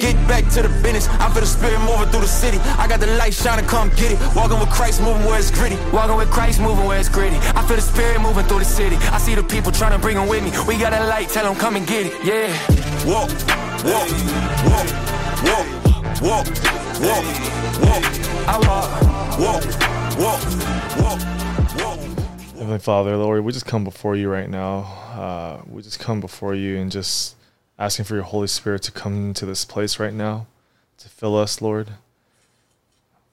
Get back to the business. I feel the spirit moving through the city. I got the light shining, come get it. Walking with Christ, moving where it's gritty. Walking with Christ, moving where it's gritty. I feel the spirit moving through the city. I see the people trying to bring them with me. We got a light, tell them come and get it. Yeah. Walk, walk, walk, walk, walk, walk, walk. I walk, walk, walk, walk. Heavenly Father, Lord, we just come before you right now. Uh, we just come before you and just asking for your Holy Spirit to come into this place right now, to fill us, Lord.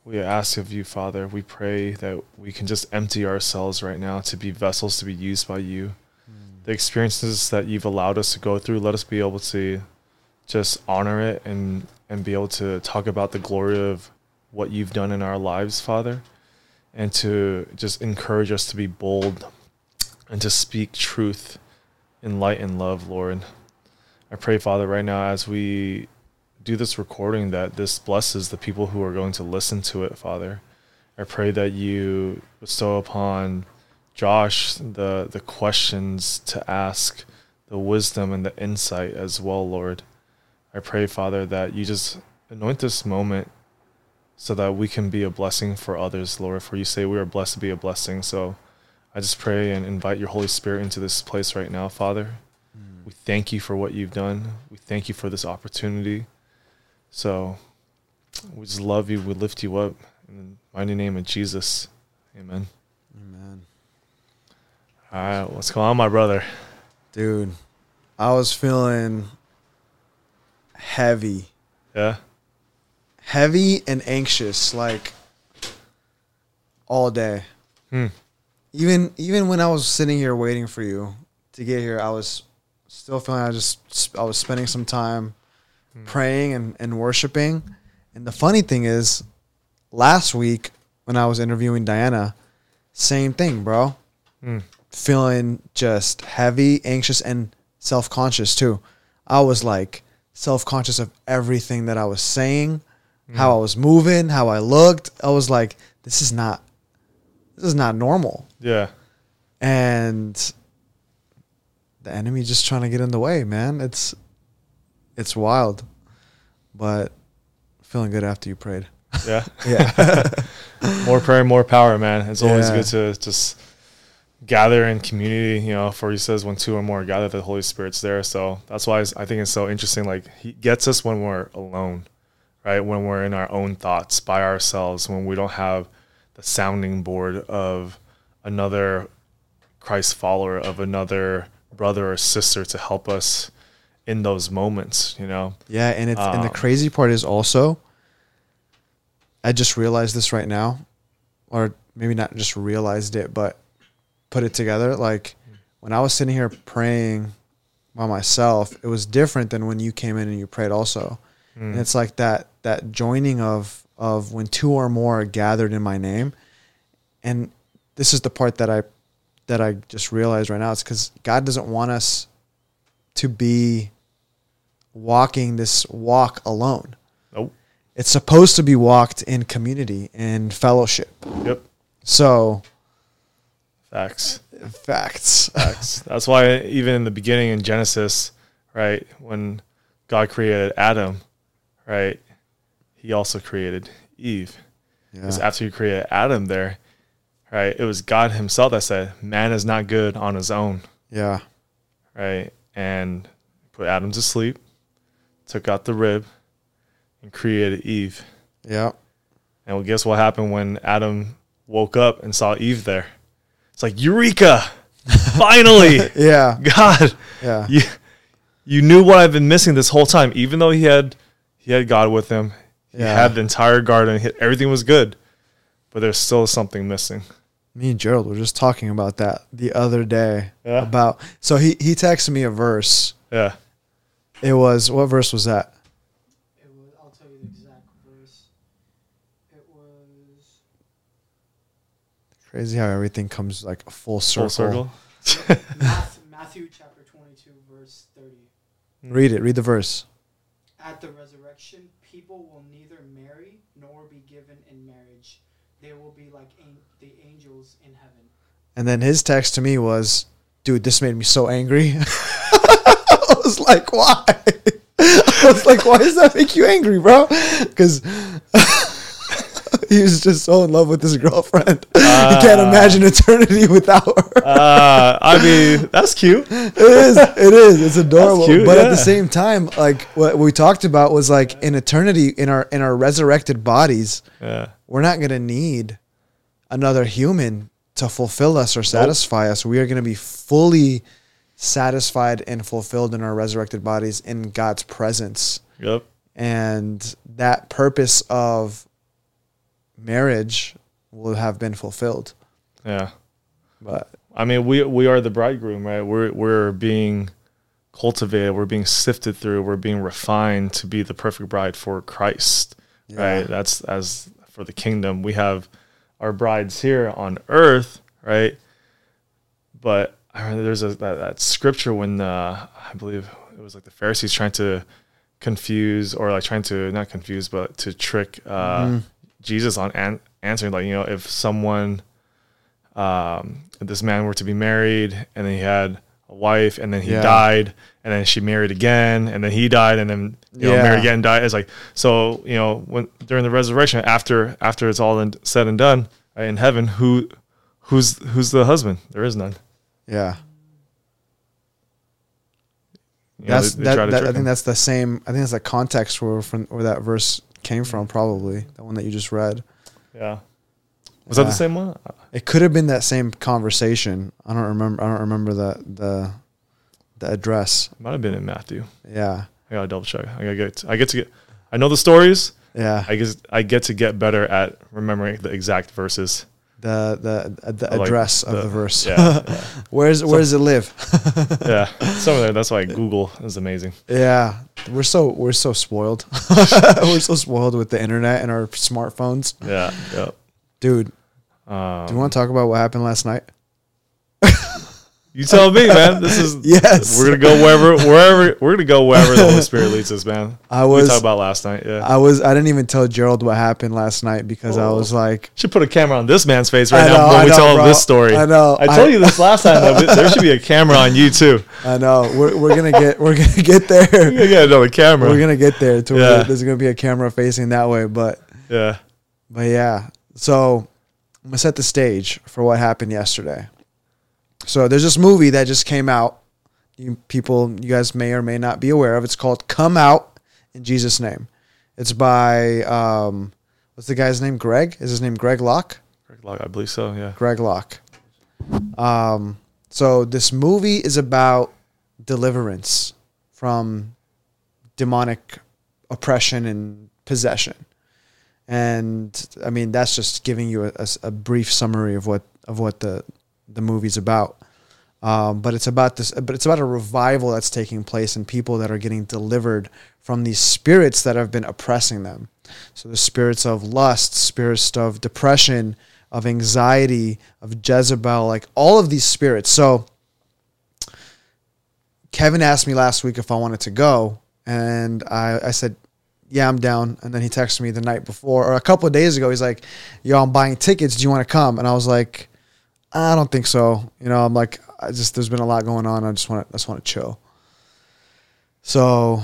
We ask of you, Father, we pray that we can just empty ourselves right now to be vessels to be used by you. The experiences that you've allowed us to go through, let us be able to just honor it and, and be able to talk about the glory of what you've done in our lives, Father and to just encourage us to be bold and to speak truth in light and love, Lord. I pray, Father, right now as we do this recording, that this blesses the people who are going to listen to it, Father. I pray that you bestow upon Josh the the questions to ask, the wisdom and the insight as well, Lord. I pray, Father, that you just anoint this moment so that we can be a blessing for others, Lord. For you say we are blessed to be a blessing. So I just pray and invite your Holy Spirit into this place right now, Father. We thank you for what you've done. We thank you for this opportunity. So we just love you. We lift you up. In the mighty name of Jesus. Amen. Amen. All right. What's going on, my brother? Dude, I was feeling heavy, Yeah. Heavy and anxious like all day. Hmm. Even even when I was sitting here waiting for you to get here, I was still feeling I just I was spending some time praying and, and worshiping. And the funny thing is, last week when I was interviewing Diana, same thing, bro. Hmm. Feeling just heavy, anxious, and self conscious too. I was like self conscious of everything that I was saying, how I was moving, how I looked. I was like, this is not this is not normal. Yeah. And the enemy just trying to get in the way, man. It's it's wild. But feeling good after you prayed. Yeah. Yeah. more prayer, more power, man. It's always Yeah. good to just gather in community. You know, for he says, when two or more gather, the Holy Spirit's there. So that's why I think it's so interesting. Like he gets us when we're alone, right? When we're in our own thoughts by ourselves, when we don't have the sounding board of another Christ follower, of another brother or sister to help us in those moments. You know, Yeah, and it's and the Um, crazy part is also I just realized this right now or maybe not just realized it but put it together like when I was sitting here praying by myself, it was different than when you came in and you prayed also. Mm. And it's like that that joining of of when two or more are gathered in my name. And this is the part that I that I just realized right now. It's because God doesn't want us to be walking this walk alone. Nope. It's supposed to be walked in community and fellowship. Yep. So Facts. facts. Facts. That's why even in the beginning in Genesis, right, when God created Adam, right, he also created Eve. Because Yeah. after he created Adam there, right, it was God himself that said, Man is not good on his own, Yeah. right? And put Adam to sleep, took out the rib, and created Eve. Yeah. And well, guess what happened when Adam woke up and saw Eve there? It's like, Eureka! Finally! Yeah. God, Yeah. you you knew what I've been missing this whole time. Even though he had he had God with him, he Yeah. had the entire garden, he- everything was good, but there's still something missing. Me and Gerald were just talking about that the other day. Yeah. About so he he texted me a verse. Yeah, It was what verse was that? It was. I'll tell you the exact verse. It was. Crazy how everything comes like a full circle. full circle. Matthew, Matthew chapter 22, verse 30. Read it. Read the verse. At the resurrection, people will neither marry nor be given in marriage. They will be like an- the angels in heaven. And then his text to me was, dude, this made me so angry. I was like, why? I was like, why does that make you angry, bro? Because he was just so in love with his girlfriend. he can't imagine eternity without her. Uh, I mean, that's cute. it is. It is. It's adorable. cute, but at the same time, like what we talked about was like in eternity, in our in our resurrected bodies, Yeah. we're not gonna need another human to fulfill us or satisfy us. We are gonna be fully satisfied and fulfilled in our resurrected bodies in God's presence. Yep. And that purpose of marriage will have been fulfilled. Yeah. But I mean, we we are the bridegroom, right? We're we're being cultivated, we're being sifted through, we're being refined to be the perfect bride for Christ, Yeah. right? That's as for the kingdom. We have our brides here on earth, right? But I remember there's a that, that scripture when uh, I believe it was like the Pharisees trying to confuse or like trying to not confuse but to trick uh, Jesus on an- answering like you know if someone um, if this man were to be married and he had a wife and then he Yeah. died and then she married again and then he died and then you know Yeah. married again died it's like so you know when during the resurrection after after it's all in, said and done right, in heaven who who's who's the husband there is none yeah. You know, that's they- they that, that I think him. that's the same I think that's the context where from where that verse came from probably the one that you just read yeah was that the ah. same one? It could have been that same conversation. I don't remember I don't remember the the the address. It might have been in Matthew. Yeah. I gotta double check. I gotta get I get to get I know the stories. Yeah. I guess I get to get better at remembering the exact verses. The the the Like address of the verse. yeah yeah. where's where does it live? Yeah, some of. That's why Google is amazing. yeah. We're so we're so spoiled. We're so spoiled with the internet and our smartphones. Yeah, yeah. Dude Um, do you want to talk about what happened last night you tell me, man. This is Yes. We're gonna go wherever, wherever we're gonna go wherever the Holy Spirit leads us, man. I we was- talked about last night. Yeah, I was I didn't even tell Gerald what happened last night because I Oh. was like should put a camera on this man's face right I now when I we know, tell him this story. I know. I told I- you this last time. Though. There should be a camera on you too. I know we're, we're gonna get we're gonna get there. get another camera. We're gonna get there to where Yeah. there's gonna be a camera facing that way. But yeah, but yeah. So I'm gonna set the stage for what happened yesterday. So there's this movie that just came out. You people, you guys may or may not be aware of. It's called "Come Out in Jesus' Name." It's by um, what's the guy's name? Greg. Is his name Greg Locke? Greg Locke, I believe so. Yeah, Greg Locke. Um, so this movie is about deliverance from demonic oppression and possession. And I mean, that's just giving you a brief summary of what of what the the movie's about. Um, but it's about this. But it's about a revival that's taking place and people that are getting delivered from these spirits that have been oppressing them. So the spirits of lust, spirits of depression, of anxiety, of Jezebel, like all of these spirits. So Kevin asked me last week if I wanted to go, and I, I said, "Yeah, I'm down." And then he texted me the night before, or a couple of days ago. He's like, "Yo, I'm buying tickets. Do you want to come?" And I was like, "I don't think so." You know, I'm like, I just there's been a lot going on. I just want to, I just want to chill. So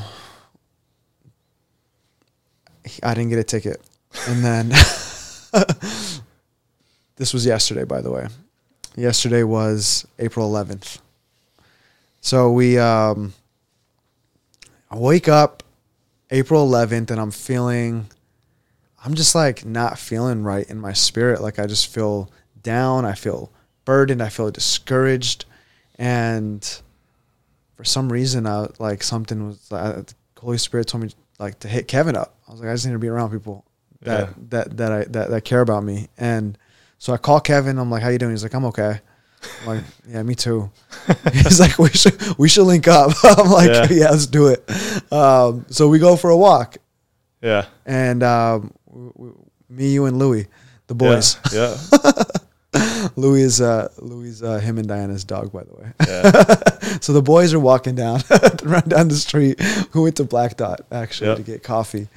I didn't get a ticket, and then this was yesterday, by the way. Yesterday was April 11th. So we, um, I wake up April 11th and I'm feeling, I'm just like not feeling right in my spirit. Like I just feel down. I feel burdened. I feel discouraged. And for some reason, I like something was, uh, the Holy Spirit told me like to hit Kevin up. I was like, I just need to be around people that, Yeah. that, that I, that, that care about me. And so I call Kevin. I'm like, how you doing? He's like, I'm okay. I'm like, yeah, me too. He's like, we should we should link up. I'm like, Yeah. yeah, let's do it. Um, so we go for a walk, yeah, and um, w- w- me, you, and Louie, the boys. Yeah, Louis is uh, Louis is uh, him and Diana's dog, by the way. yeah, so the boys are walking down, run down the street. We went to Black Dot actually Yep. to get coffee,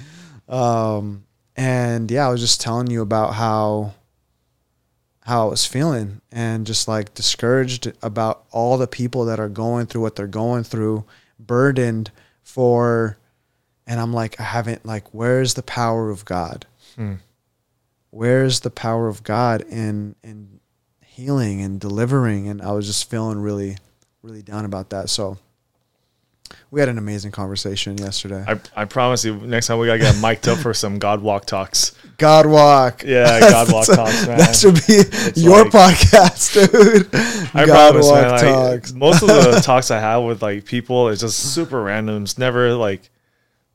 um, and yeah, I was just telling you about how how I was feeling and just like discouraged about all the people that are going through what they're going through, burdened for and I'm like I haven't like where's the power of God? Hmm. Where's the power of God in in healing and delivering and I was just feeling really really down about that. So we had an amazing conversation yesterday. I, I promise you, next time we gotta get mic'd up for some God walk talks. God walk. Yeah, God walk talks, man. That should be your like- podcast, dude. I God promise, walk man. Like, talks. most of the talks I have with like people is just super random. It's never like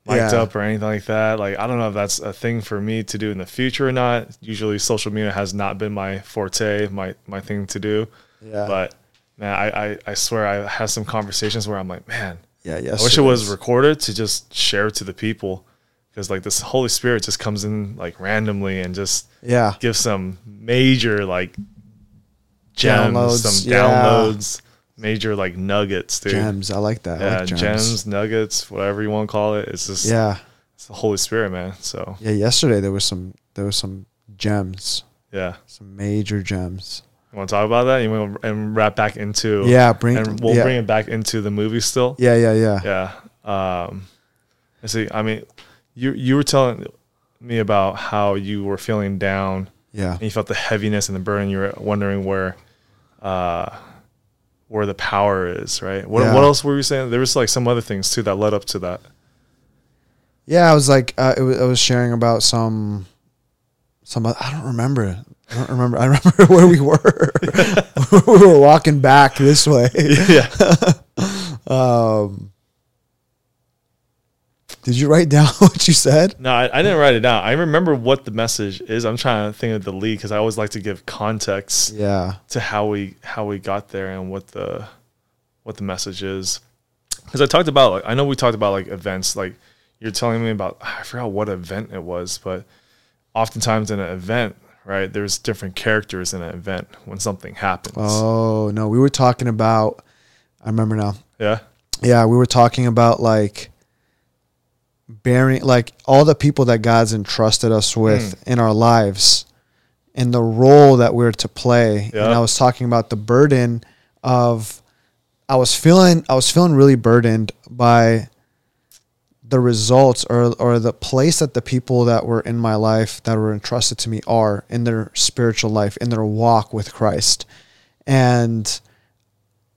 mic'd Yeah. up or anything like that. Like I don't know if that's a thing for me to do in the future or not. Usually, social media has not been my forte, my my thing to do. Yeah. But man, I I, I swear I have some conversations where I'm like, man, yeah, yes. I wish it was recorded to just share to the people because like this Holy Spirit just comes in like randomly and just Yeah. gives some major like gems, Downloads, some yeah. downloads, major like nuggets, dude. Gems. I like that. Yeah, like gems. gems. nuggets, whatever you want to call it. It's just Yeah. it's the Holy Spirit, man. So Yeah. Yesterday there was some there was some gems, yeah, some major gems. You want to talk about that? You want to and wrap back into Yeah. Bring. and we'll yeah. bring it back into the movie still. Yeah. Yeah. Yeah. Yeah. Um, let's see. I mean, you you were telling me about how you were feeling down Yeah. and you felt the heaviness and the burden. You were wondering where, uh, where the power is, right? What Yeah. what else were you saying? There was like some other things too that led up to that. Yeah. I was like, uh, it was, I was sharing about some, some. I don't remember. I don't remember. I remember where we were. we were walking back this way. yeah. Um, did you write down what you said? No, I, I didn't write it down. I remember what the message is. I'm trying to think of the lead because I always like to give context Yeah. to how we how we got there and what the what the message is. Because I talked about like I know we talked about like events. Like you're telling me about I forgot what event it was, but oftentimes in an event, right, there's different characters in an event when something happens. Oh no, we were talking about. I remember now. Yeah. Yeah, we were talking about like bearing, like all the people that God's entrusted us with hmm. in our lives, and the role that we're to play. And I was talking about the burden of. I was feeling. I was feeling really burdened by the results or or the place that the people that were in my life that were entrusted to me are in their spiritual life in their walk with Christ. And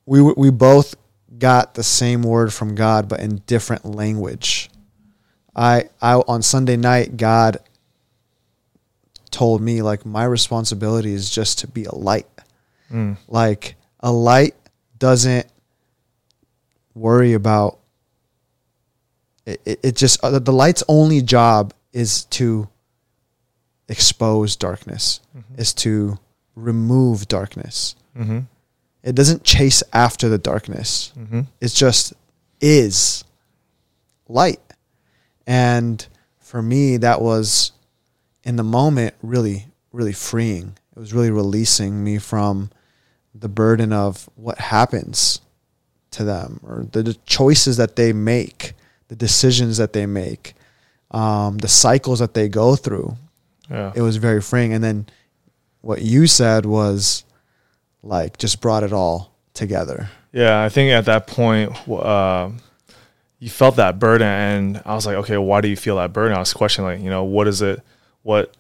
we we both got the same word from God but in different language. I I on Sunday night God told me like my responsibility is just to be a light. Mm. like a light doesn't worry about it, it, just uh, the light's only job is to expose darkness is to remove darkness. Mm-hmm. it doesn't chase after the darkness. Mm-hmm. it just is light. And for me that was in the moment really really freeing. It was really releasing me from the burden of what happens to them or the, the choices that they make the decisions that they make um, the cycles that they go through Yeah. it was very freeing and then what you said was like just brought it all together Yeah, I think at that point, uh, you felt that burden, and I was like, okay, why do you feel that burden? I was questioning, like, you know, what is it? What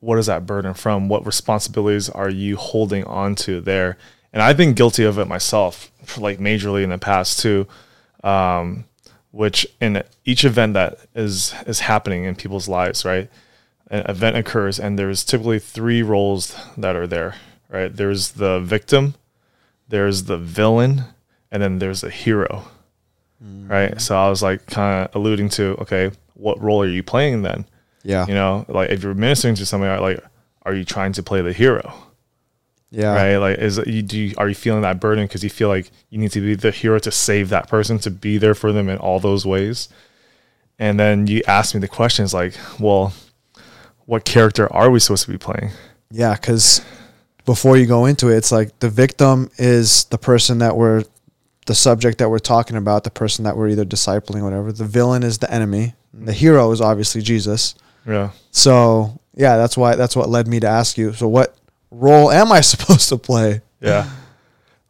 what is that burden from? What responsibilities are you holding on to there? And I've been guilty of it myself, like majorly in the past too. Um, which in each event that is is happening in people's lives, right? An event occurs, and there's typically three roles that are there, right? There's the victim, there's the villain, and then there's the hero. Mm. Right. So I was like kind of alluding to, okay, what role are you playing then? yeah You know, like if you're ministering to somebody, like, are you trying to play the hero? Yeah Right. Like, is you, do you, are you feeling that burden because you feel like you need to be the hero to save that person, to be there for them in all those ways? And then you ask me the questions like, well, what character are we supposed to be playing? Yeah, because before you go into it, it's like the victim is the person that we're, the subject that we're talking about, the person that we're either discipling or whatever. The villain is the enemy. The hero is obviously Jesus. Yeah. So yeah, that's why that's what led me to ask you. So what role am I supposed to play? Yeah.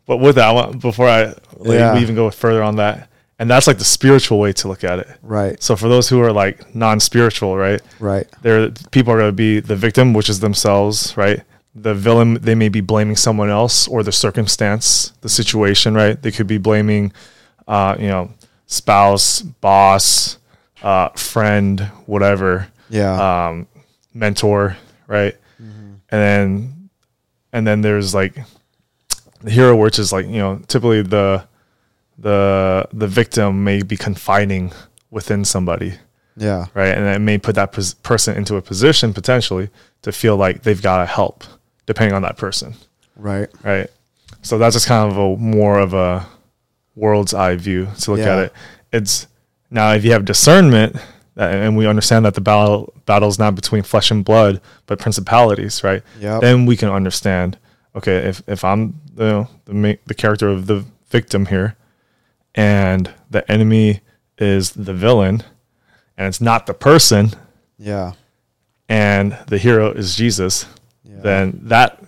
But with that, I want, before I like, Yeah. we even go further on that, and that's like the spiritual way to look at it. Right, So for those who are like non-spiritual, right? right, There, are people are going to be the victim, which is themselves, right? The villain, they may be blaming someone else or the circumstance, the situation, right? They could be blaming, uh, you know, spouse, boss, uh, friend, whatever yeah, um, mentor, right? And then, and then there's like the hero, which is like you know typically the the the victim may be confining within somebody, yeah, right? And it may put that pos- person into a position potentially to feel like they've got to help, depending on that person, right, right? So that's just kind of a more of a world's eye view to look Yeah. at it. It's now if you have discernment Uh, and we understand that the battle battle is not between flesh and blood but principalities, right? Yep. Then we can understand. Okay, if if I'm the the ma- the character of the victim here, and the enemy is the villain, and it's not the person, yeah, and the hero is Jesus, yeah. then that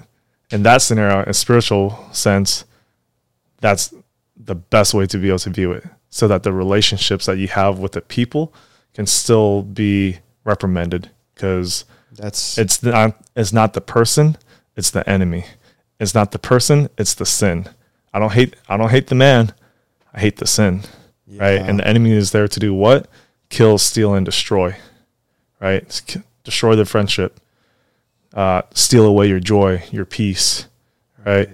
in that scenario, in a spiritual sense, that's the best way to be able to view it. So that the relationships that you have with the people can still be reprimanded because that's it's not it's not the person, it's the enemy. It's not the person, it's the sin. I don't hate I don't hate the man, I hate the sin. Right? And the enemy is there to do what? Kill, steal, and destroy. Right? Destroy the friendship. Uh, steal away your joy, your peace. Right?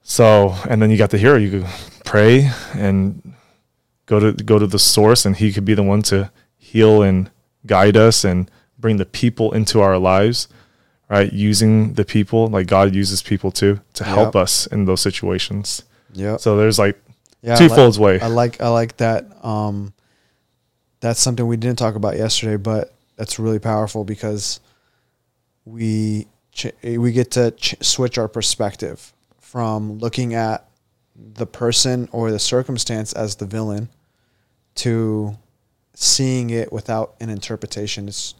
So, and then you got the hero. You pray and go to go to the source, and he could be the one to heal and guide us and bring the people into our lives. Right? Using the people like God uses people too to help Yep. us in those situations. yeah. So there's like yeah, I two like- way. I like I like that. Um, that's something we didn't talk about yesterday, but that's really powerful because we ch- we get to ch- switch our perspective from looking at the person or the circumstance as the villain to seeing it without an interpretation. It's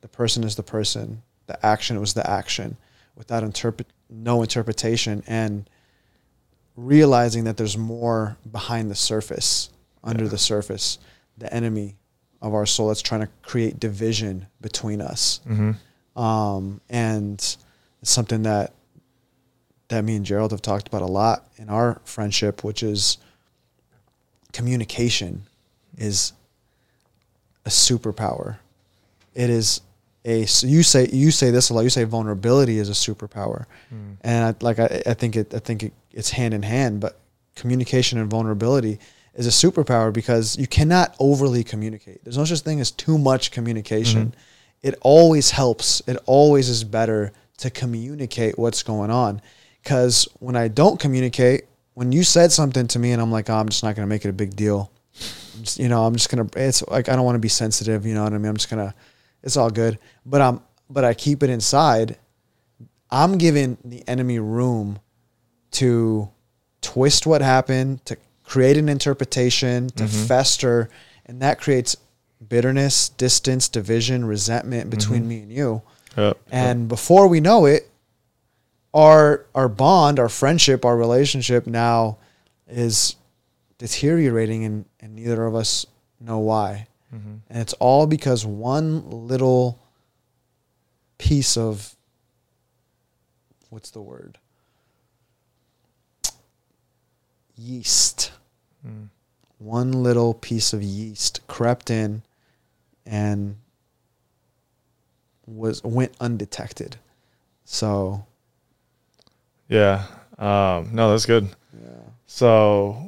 the person is the person, the action was the action, without interpret no interpretation and realizing that there's more behind the surface, under Yeah. the surface, the enemy of our soul that's trying to create division between us. hmm Um, and it's something that that me and Gerald have talked about a lot in our friendship, which is communication is a superpower. It is a so you say you say this a lot. You say vulnerability is a superpower, hmm. and I, like I, I think it I think it, it's hand in hand. But communication and vulnerability is a superpower because you cannot overly communicate. There's no such thing as too much communication. Mm-hmm. It always helps. It always is better to communicate what's going on. Because when I don't communicate, when you said something to me and I'm like, oh, I'm just not going to make it a big deal. Just, you know, I'm just to, it's like, I don't want to be sensitive. You know what I mean? I'm just to, it's all good. But I'm, but I keep it inside. I'm giving the enemy room to twist what happened, to create an interpretation, to mm-hmm. fester, and that creates bitterness, distance, division, resentment between mm-hmm. me and you. Yep. And before we know it, our our bond, our friendship, our relationship now is deteriorating and, and neither of us know why. And it's all because one little piece of what's the word? Yeast. One little piece of yeast crept in and was went undetected. So Yeah. Um, no, that's good. Yeah. So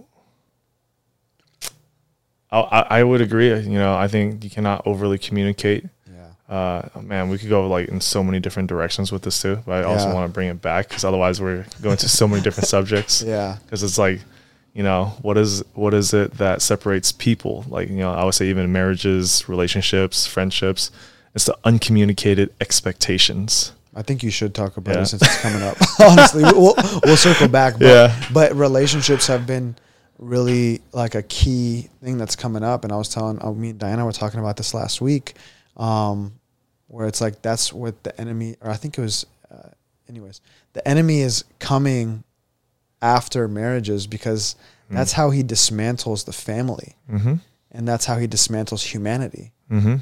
I, I I would agree. You know, I think you cannot overly communicate. yeah. Uh, man, we could go like in so many different directions with this too. But I also Yeah. want to bring it back because otherwise we're going to so many different subjects. Yeah. Because it's like, you know, what is what is it that separates people? Like, you know, I would say even marriages, relationships, friendships. It's the uncommunicated expectations. I think you should talk about Yeah. it since it's coming up. Honestly, we'll, we'll circle back. But, Yeah. but relationships have been really like a key thing that's coming up. And I was telling, uh, me and Diana were talking about this last week, um, where it's like that's what the enemy, or I think it was uh, anyways, the enemy is coming after marriages because that's how he dismantles the family, Mm-hmm. and that's how he dismantles humanity. Mm-hmm.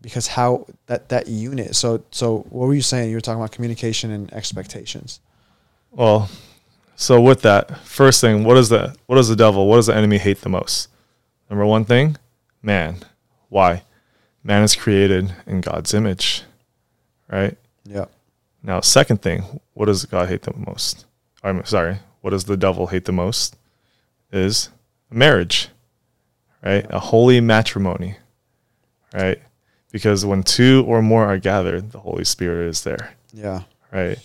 Because how that that unit. So so what were you saying? You were talking about communication and expectations. Well, so with that, first thing, what is the what does the devil, what does the enemy hate the most? Number one thing, man. Why? Man is created in God's image, right? Yep. Now, second thing, what does God hate the most? I'm sorry, what does the devil hate the most? Is marriage, right? A holy matrimony, right? Because when two or more are gathered, the Holy Spirit is there Yeah. right?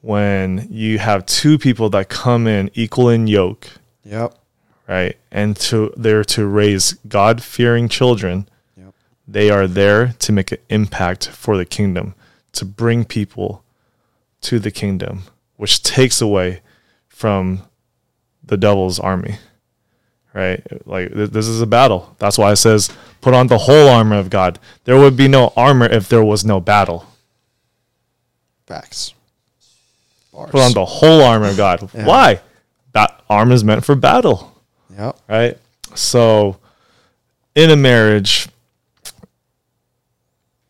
When you have two people that come in equal in yoke, Yep. right? And to they're to raise God fearing children. Yep. They are there to make an impact for the kingdom, to bring people to the kingdom, which takes away from the devil's army. Right? Like th- this is a battle. That's why it says put on the whole armor of God. There would be no armor if there was no battle. Facts. Put on the whole armor of God. Yeah. Why? That arm is meant for battle, Yep. right? So, in a marriage,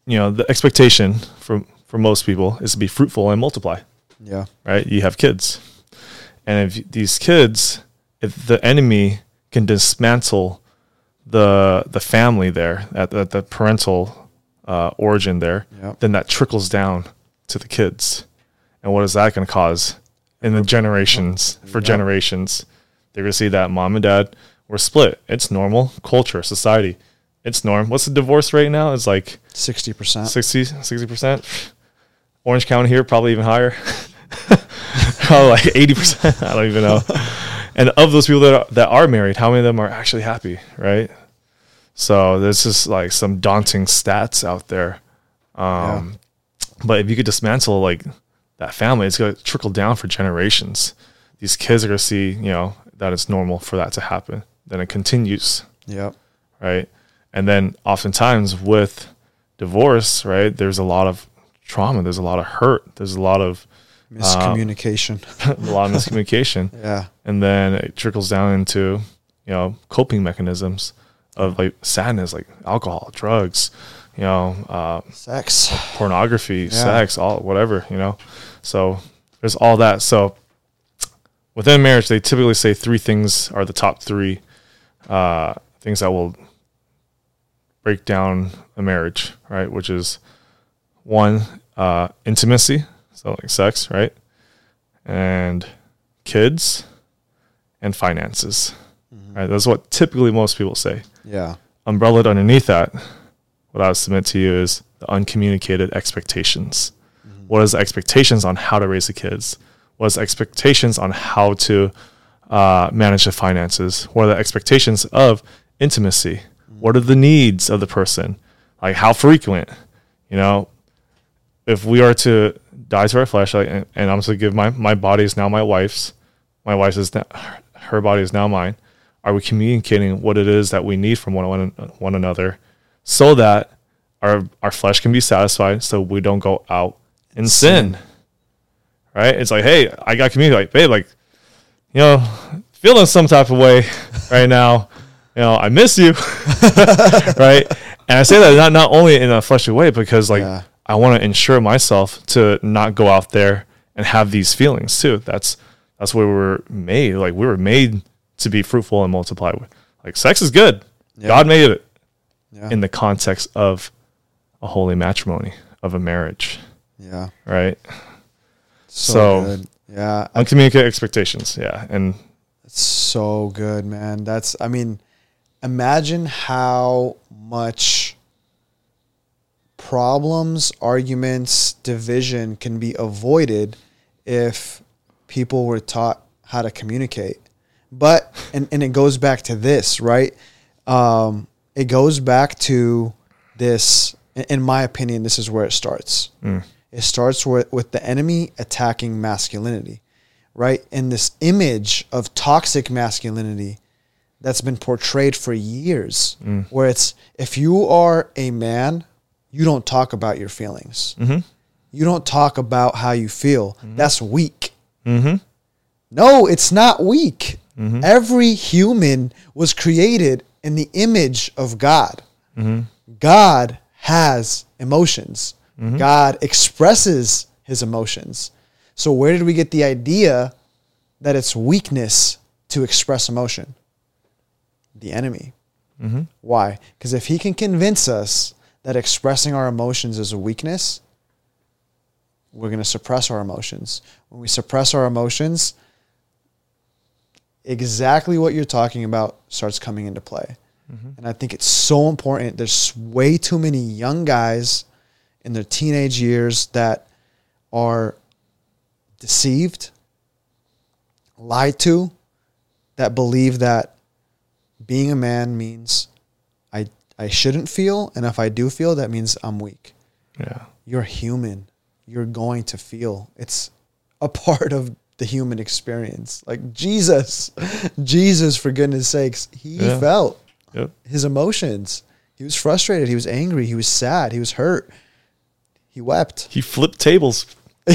you know, the expectation for for most people is to be fruitful and multiply, Yeah. right? You have kids, and if these kids, if the enemy can dismantle the the family there at, at the parental uh, origin there, Yep. then that trickles down to the kids. And what is that going to cause in the generations for Yeah. generations? They're going to see that mom and dad were split. It's normal. Culture, society, it's norm. What's the divorce rate now? It's like Sixty percent. 60, 60%. Orange County here, probably even higher. probably like 80%. I don't even know. And of those people that are, that are married, how many of them are actually happy, right? So there's just like some daunting stats out there. Um, But if you could dismantle like that family, it's going to trickle down for generations. These kids are going to see, you know, that it's normal for that to happen. Then it continues Yep. right? And then oftentimes with divorce, right, there's a lot of trauma, there's a lot of hurt, there's a lot of Miscommunication. Um, a lot of miscommunication, yeah. and then it trickles down into you know coping mechanisms of like sadness, like alcohol, drugs, you know, uh, Sex. pornography, sex, all whatever, you know. So there's all that. So within marriage, they typically say three things are the top three uh, things that will break down a marriage, right? Which is one, uh, intimacy, so like sex, right? And kids and finances. Right? That's what typically most people say Yeah. umbrellaed underneath that, what I would submit to you is the uncommunicated expectations. What is the expectations on how to raise the kids? What is the expectations on how to uh, manage the finances? What are the expectations of intimacy? What are the needs of the person? Like how frequent? You know, if we are to die to our flesh, like, and, and I'm to give my my body is now my wife's, my wife's is now, her body is now mine. Are we communicating what it is that we need from one one, one another, so that our our flesh can be satisfied, so we don't go out in sin. Right? It's like, hey, I got community, like, babe, like, you know, feeling some type of way right now. You know, I miss you, right? And I say that not not only in a fleshly way, because like Yeah. I want to ensure myself to not go out there and have these feelings too. That's that's where we were made. Like we were made to be fruitful and multiply. Like sex is good. Yeah. God made it Yeah. in the context of a holy matrimony of a marriage, yeah. right? So, So- Yeah. Uncommunicated expectations, yeah, and It's so good, man. That's I mean, imagine how much problems, arguments, division can be avoided if people were taught how to communicate. But and, and it goes back to this, right? Um, it goes back to this in- my opinion, this is where it starts. Mm. It starts with, with the enemy attacking masculinity right? In this image of toxic masculinity that's been portrayed for years, mm. where it's if you are a man, you don't talk about your feelings. Mm-hmm. You don't talk about how you feel. Mm-hmm. That's weak. Mm-hmm. No, it's not weak. Mm-hmm. Every human was created in the image of God. God has emotions. God expresses his emotions. So where did we get the idea that it's weakness to express emotion? The enemy. Why? Because if he can convince us that expressing our emotions is a weakness, we're going to suppress our emotions. When we suppress our emotions, exactly what you're talking about starts coming into play. Mm-hmm. And I think it's so important. There's way too many young guys in their teenage years that are deceived, lied to, that believe that being a man means I I shouldn't feel, and if I do feel, that means I'm weak. Yeah. You're human. You're going to feel. It's a part of the human experience. Like Jesus, Jesus, for goodness sakes, he Yeah. felt Yep. his emotions. He was frustrated. He was angry. He was sad. He was hurt. He wept. He flipped tables.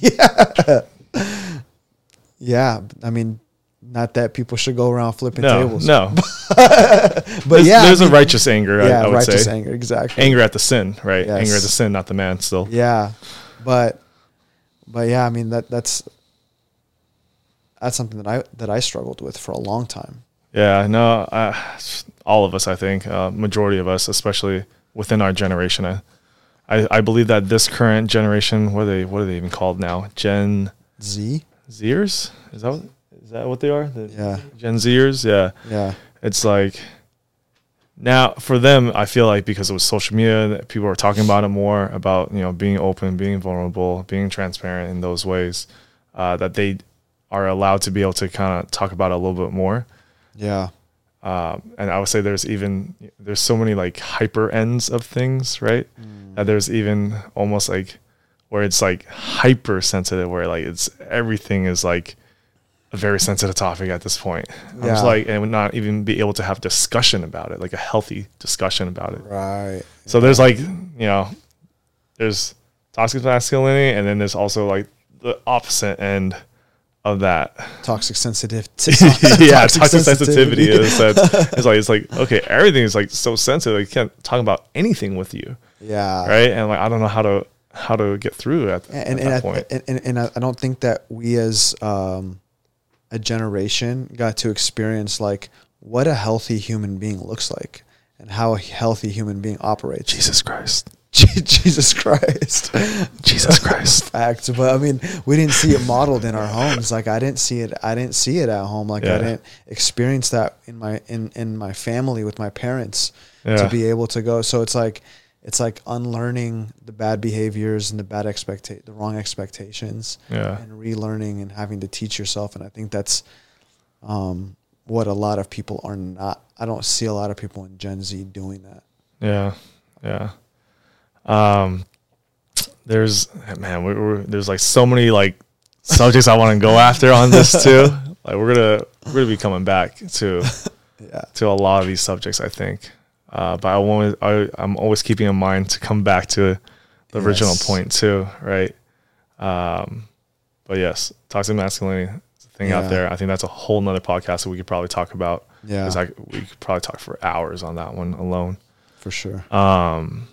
Yeah. Yeah. I mean, not that people should go around flipping No, tables. no. But There's, yeah. I there's a righteous anger. I, yeah, I would righteous say anger. Exactly. anger at the sin, right? Yes. Anger at the sin, not the man. Still. Yeah, but but yeah, I mean that that's that's something that I that I struggled with for a long time. Yeah, no, uh, all of us, I think, uh, majority of us, especially within our generation. I, I, I believe that this current generation, what are they, what are they even called now? Gen Z. Zers? Is that what, is that what they are? The Yeah. Gen Zers, yeah. Yeah. It's like now for them, I feel like because it was social media, people are talking about it more about you know being open, being vulnerable, being transparent in those ways, uh, that they are allowed to be able to kind of talk about it a little bit more. Yeah. Um, and I would say there's even there's so many like hyper ends of things, right? Mm. That there's even almost like where it's like hyper sensitive, where like it's everything is like a very sensitive topic at this point. I'm just like and would not even be able to have discussion about it, like a healthy discussion about it. Right. So there's like you know, there's toxic masculinity, and then there's also like the opposite end of that. Toxic sensitive. yeah, toxic, sensitivity is that it's like it's like okay, everything is like so sensitive. You can't talk about anything with you, Yeah. right? And like I don't know how to how to get through at, And at and, that I, point. and and and I I don't think that we as um, a generation got to experience like what a healthy human being looks like and how a healthy human being operates. Jesus Christ, Jesus Christ. Jesus Christ. Facts, but I mean, we didn't see it modeled in our homes. Like I didn't see it. I didn't see it at home. Like Yeah. I didn't experience that in my in in my family with my parents Yeah. to be able to go. So it's like it's like unlearning the bad behaviors and the bad expecta- the wrong expectations, Yeah. and relearning and having to teach yourself. And I think that's um, what a lot of people are not. I don't see a lot of people in Gen Z doing that. Yeah, yeah. Um, there's man, we we're, there's like so many like subjects I want to go after on this too. Like we're gonna we're gonna be coming back to Yeah. to a lot of these subjects, I think. Uh, but I want I, I'm always keeping in mind to come back to the original point too, right? Um, but yes, toxic masculinity is a thing Yeah. out there. I think that's a whole nother podcast that we could probably talk about. Yeah. I, we could probably talk for hours on that one alone. For sure. Um,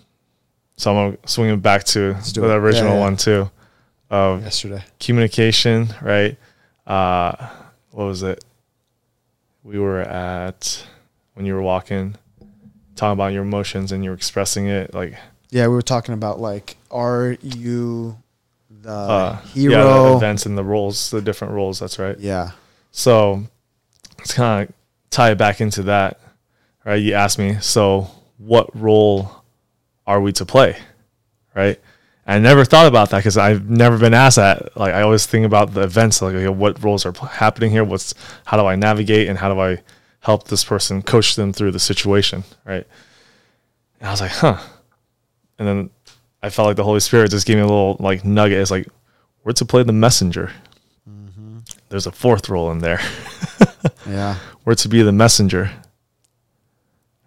so I'm gonna swing it back to the original Yeah, yeah. one too, of Yesterday. communication, right? Uh, what was it? We were at when you were walking, talking about your emotions and you were expressing it, like Yeah, we were talking about like, are you the uh, yeah, the hero? events and the roles, the different roles. That's right. Yeah, So let's kind of tie it back into that, right? You asked me, so what role are we to play, right? I never thought about that because I've never been asked that. Like I always think about the events, like okay, what roles are happening here? What's how do I navigate and how do I help this person coach them through the situation, right? And I was like, huh. And then I felt like the Holy Spirit just gave me a little like nugget. It's like we're to play the messenger. Mm-hmm. There's a fourth role in there. yeah, we're to be the messenger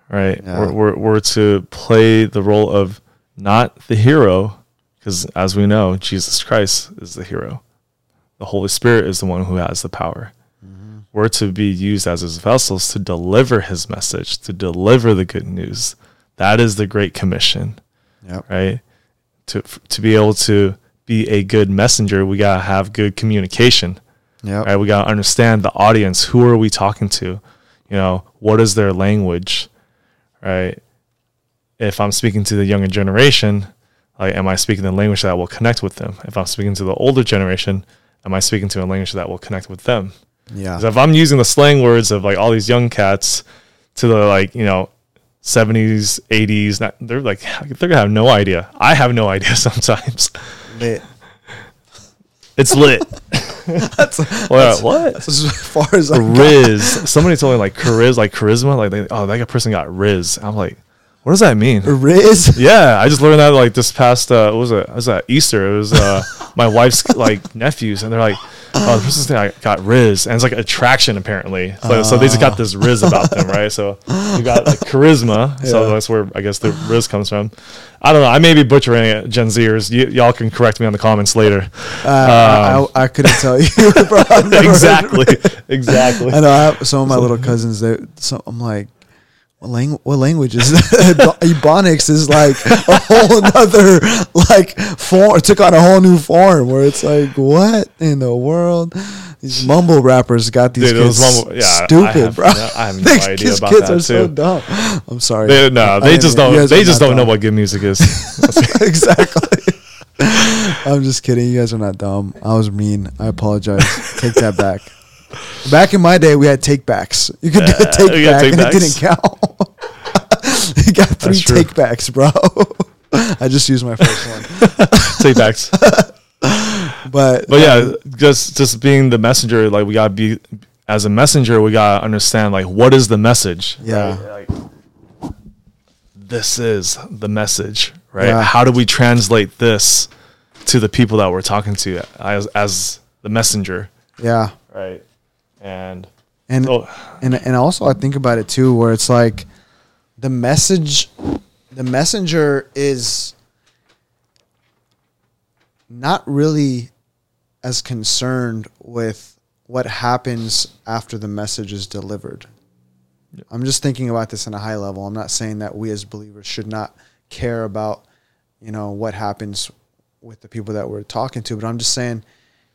right Yeah. we're, we're, we're to play the role of not the hero Because as we know, Jesus Christ is the hero. The Holy Spirit is the one who has the power. Mm-hmm. We're to be used as his vessels to deliver his message, to deliver the good news. That is the Great Commission, Yep. right? To to be able to be a good messenger, we gotta have good communication. Yep. Right? We gotta understand the audience. Who are we talking to? You know, what is their language? Right? If I'm speaking to the younger generation, like am I speaking the language that will connect with them? If I'm speaking to the older generation, am I speaking to a language that will connect with them? Yeah. if I'm using the slang words of like all these young cats to the like, you know, 70s, 80s, not, they're like, they're gonna have no idea. I have no idea sometimes. Lit. It's lit. what? what? That's as far as I got. Riz. Somebody told me like chariz, like charisma, like they, oh, that person got Riz. I'm like, what does that mean? Riz. Yeah, I just learned that like this past uh, what was it? It was at Easter. It was uh, my wife's like nephews, and they're like, "Oh, this is thing I got Riz," and it's like attraction apparently. So, so they just got this Riz about them, right? So you got like charisma. So that's where I guess the Riz comes from. I don't know. I may be butchering it, Gen Zers. Y- y'all can correct me on the comments later. Uh, I, I, I couldn't tell you, bro. I've never heard- exactly, exactly. I know I have some of my little cousins. They, so I'm like, what, langu- what language is that? Ebonics is like a whole nother like form. It took on a whole new form where it's like, what in the world? These mumble rappers got these Dude, kids mumble- yeah, I stupid, have bro. no- I have no These idea kids- about kids that, are so dumb. I'm sorry. They, no, they didn't just mean- don't. They just don't know what good music is. exactly. I'm just kidding. You guys are not dumb. I was mean. I apologize. Take that back. Back in my day, we had takebacks. You could do Yeah, a take we got back, and it didn't count. you got three That's true. take bro. I just used my first one, takebacks. but But yeah, um, just just being the messenger, like we gotta be as a messenger, we gotta understand like what is the message. Yeah. right? Like, this is the message, right? Yeah. How do we translate this to the people that we're talking to as as the messenger, yeah, right? And and oh, and and also I think about it too, where it's like the message, the messenger is not really as concerned with what happens after the message is delivered. I'm just thinking about this in a high level. I'm not saying that we as believers should not care about, you know, what happens with the people that we're talking to, but I'm just saying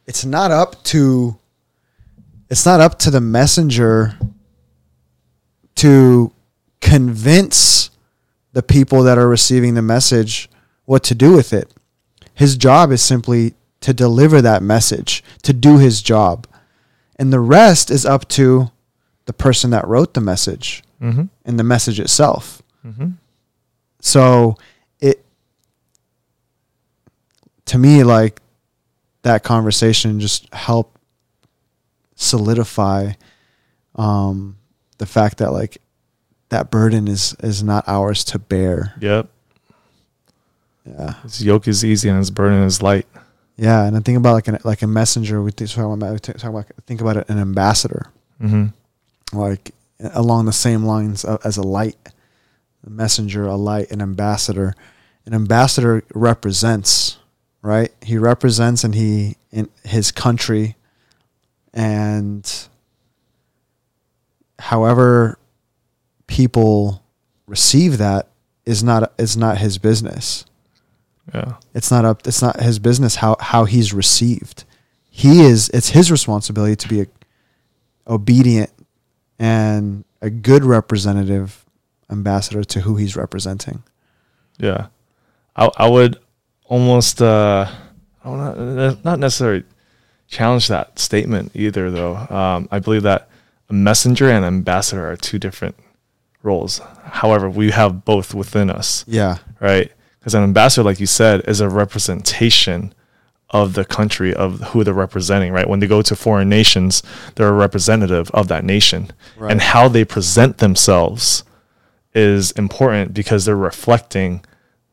it's not up to it's not up to the messenger to convince the people that are receiving the message what to do with it. His job is simply to deliver that message, to do his job. And the rest is up to the person that wrote the message mm-hmm, and the message itself. mm-hmm. So it to me like that conversation just helped solidify um the fact that like that burden is is not ours to bear. Yep. Yeah. His yoke is easy and his burden is light. Yeah, and I think about like an like a messenger. We think, talk about, we talk about think about an ambassador, Mm-hmm. like along the same lines as a light, a messenger, a light, an ambassador. An ambassador represents, right? He represents and he in his country, and however people receive that is not is not his business. Yeah. It's not up. It's not his business how how he's received. He is. It's his responsibility to be a, obedient and a good representative ambassador to who he's representing. Yeah, I I would almost uh, I don't know, not necessarily challenge that statement either though. Um, I believe that a messenger and ambassador are two different roles. However, we have both within us, Yeah. right? Because an ambassador, like you said, is a representation of the country of who they're representing, right? When they go to foreign nations, they're a representative of that nation, Right. and how they present themselves is important because they're reflecting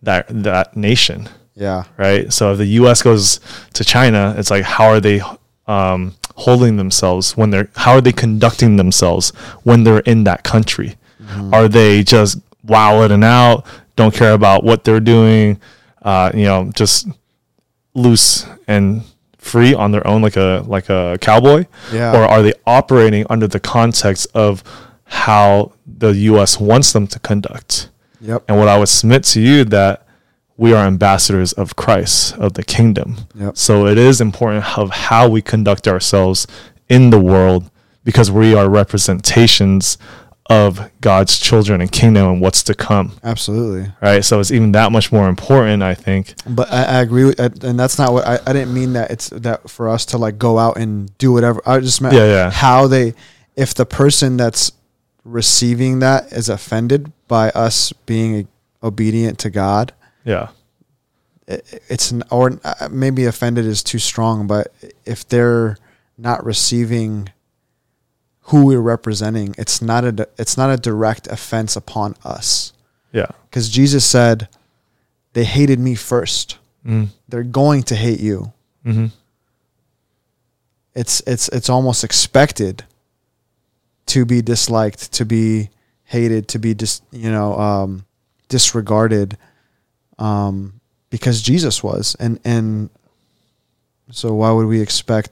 that that nation, Yeah. right? So if the U.S. goes to China, it's like how are they um, holding themselves when they're how are they conducting themselves when they're in that country? Are they just wilding out, don't care about what they're doing, uh, you know, just loose and free on their own, like a like a cowboy, Yeah. or are they operating under the context of how the U.S. wants them to conduct? Yep. And what I would submit to you that we are ambassadors of Christ, of the kingdom. Yep. So it is important of how we conduct ourselves in the world because we are representations of God's children and kingdom and what's to come. Absolutely. Right. So it's even that much more important, I think. But I, I agree with, and that's not what I, I didn't mean that it's that for us to like go out and do whatever. I just meant Yeah, yeah. how they, if the person that's receiving that is offended by us being obedient to God, Yeah. it, it's n- or uh, maybe offended is too strong, but if they're not receiving who we're representing, it's not a it's not a direct offense upon us Yeah. because Jesus said they hated me first. Mm. They're going to hate you. hmm It's it's it's almost expected to be disliked, to be hated, to be dis you know um, disregarded, um, because Jesus was, and and so why would we expect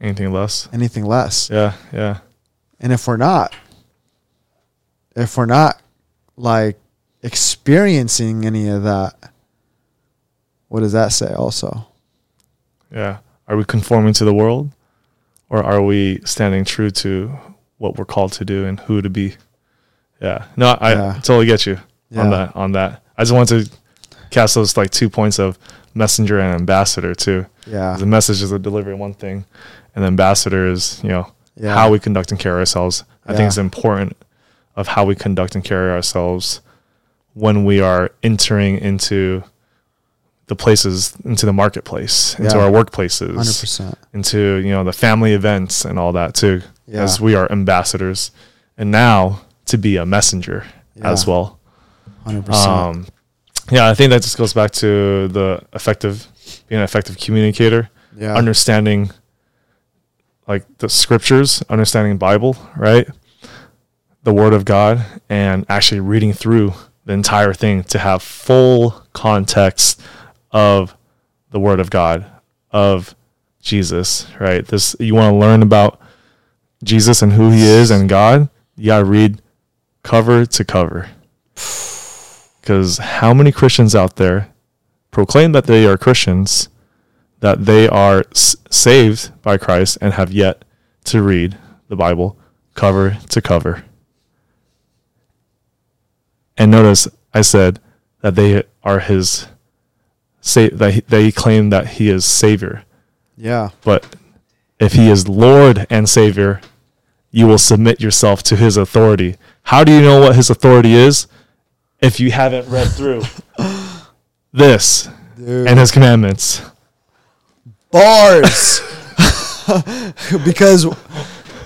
Anything less? anything less? Yeah. Yeah. And if we're not, if we're not like experiencing any of that, what does that say also? Yeah. Are we conforming to the world or are we standing true to what we're called to do and who to be? Yeah. No, I Yeah. totally get you on that on that. I just want to cast those like two points of messenger and ambassador too. Yeah. The message is a delivery one thing and the ambassador is, you know, Yeah. how we conduct and carry ourselves. I Yeah. think it's important of how we conduct and carry ourselves when we are entering into the places, into the marketplace, into Yeah. our workplaces, 100%. into you know the family events and all that too, Yeah. as we are ambassadors, and now to be a messenger as well. 100%. Um, yeah, I think that just goes back to the effective, being an effective communicator, yeah. understanding like the scriptures, understanding Bible, right? The Word of God, and actually reading through the entire thing to have full context of the Word of God, of Jesus, right? This you want to learn about Jesus and who He is and God. You gotta read cover to cover. Because how many Christians out there proclaim that they are Christians, that they are s- saved by Christ, and have yet to read the Bible cover to cover? And notice I said that they are His, sa- that he, they claim that He is Savior. yeah. But if he is Lord and Savior, you will submit yourself to his authority. How do you know what his authority is? If you haven't read through this Dude. and his commandments. bars because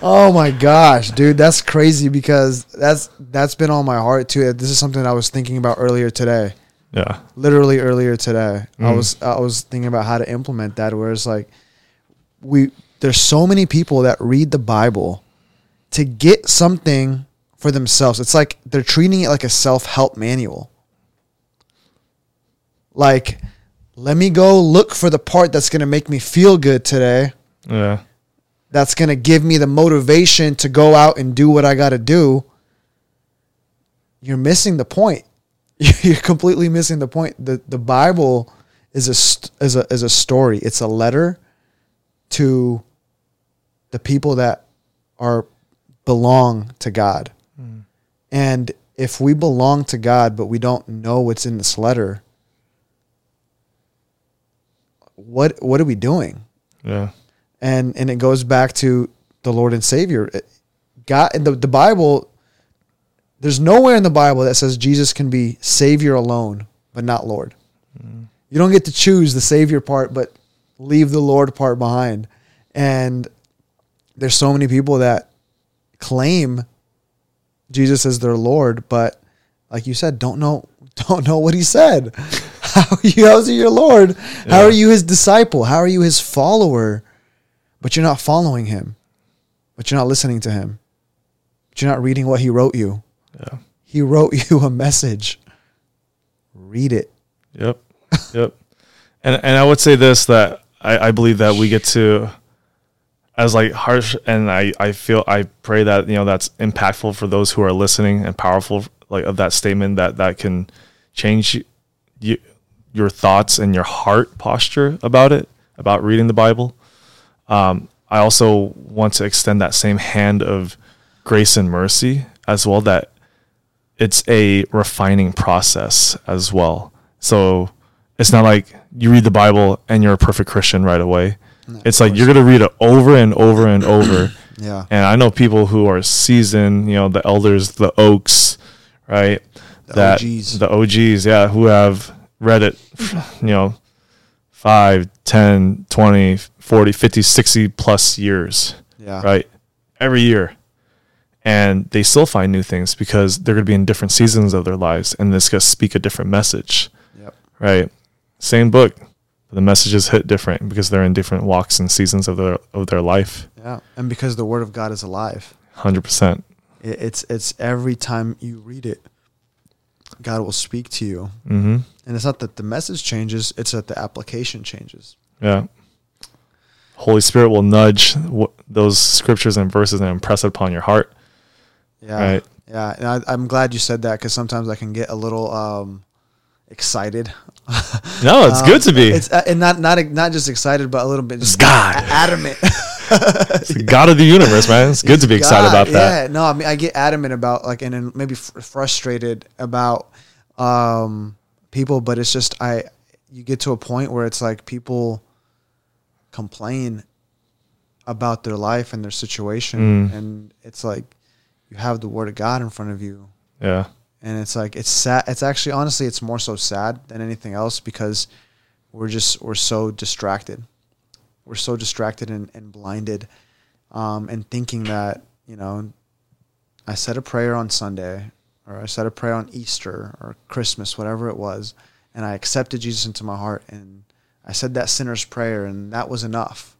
oh my gosh dude that's crazy because that's that's been on my heart too this is something i was thinking about earlier today Yeah. literally earlier today i Mm. was i was thinking about how to implement that where it's like we there's so many people that read the bible to get something for themselves it's like they're treating it like a self-help manual like let me go look for the part that's going to make me feel good today Yeah. that's going to give me the motivation to go out and do what I got to do, you're missing the point. You're completely missing the point. The the Bible is a is a is a story. It's a letter to the people that are belong to God. And if we belong to God but we don't know what's in this letter, what what are we doing? Yeah. and and it goes back to the Lord and Savior. God in the, the Bible, there's nowhere in the Bible that says Jesus can be Savior alone, but not Lord. Mm. You don't get to choose the Savior part, but leave the Lord part behind. And there's so many people that claim Jesus as their Lord, but like you said, don't know don't know what he said. How are you how's he your Lord? How Yeah. are you his disciple? How are you his follower? But you're not following him. But you're not listening to him. But you're not reading what he wrote you. Yeah. He wrote you a message. Read it. Yep. yep. And and I would say this that I, I believe that we get to as like harsh and I, I feel I pray that you know that's impactful for those who are listening and powerful like of that statement that that can change you, your thoughts and your heart posture about it about reading the Bible. Um, I also want to extend that same hand of grace and mercy as well that it's a refining process as well. So it's not like you read the Bible and you're a perfect Christian right away. No, it's like you're going to read it over and over and over. Yeah. And I know people who are seasoned, you know, the elders, the oaks, right? The OGs. The OGs, yeah, who have read it, you know, 5, 10, 20, 40, 50, 60 plus years, Yeah. right? Every year. And they still find new things because they're going to be in different seasons of their lives and it's going to speak a different message, Yep. right? Same book, but the messages hit different because they're in different walks and seasons of their of their life. Yeah. And because the word of God is alive, 100%. it's it's every time you read it, God will speak to you. Mhm. And it's not that the message changes, it's that the application changes. Yeah. Holy Spirit will nudge w- those scriptures and verses and impress it upon your heart. Yeah. Right. Yeah. And I, I'm glad you said that because sometimes I can get a little um, excited. No, it's Um, good to be. It's uh, and not not not just excited, but a little bit just God. adamant. It's the God of the universe, man. It's good to be excited about that. Yeah, no, I mean I get adamant about like and then maybe fr- frustrated about um people, but it's just I you get to a point where it's like people complain about their life and their situation Mm. and it's like you have the word of God in front of you Yeah. And it's like it's sad it's actually honestly it's more so sad than anything else because we're just we're so distracted. We're so distracted and, and blinded um, and thinking that you know i said a prayer on sunday or i said a prayer on easter or christmas whatever it was and i accepted jesus into my heart and i said that sinner's prayer and that was enough.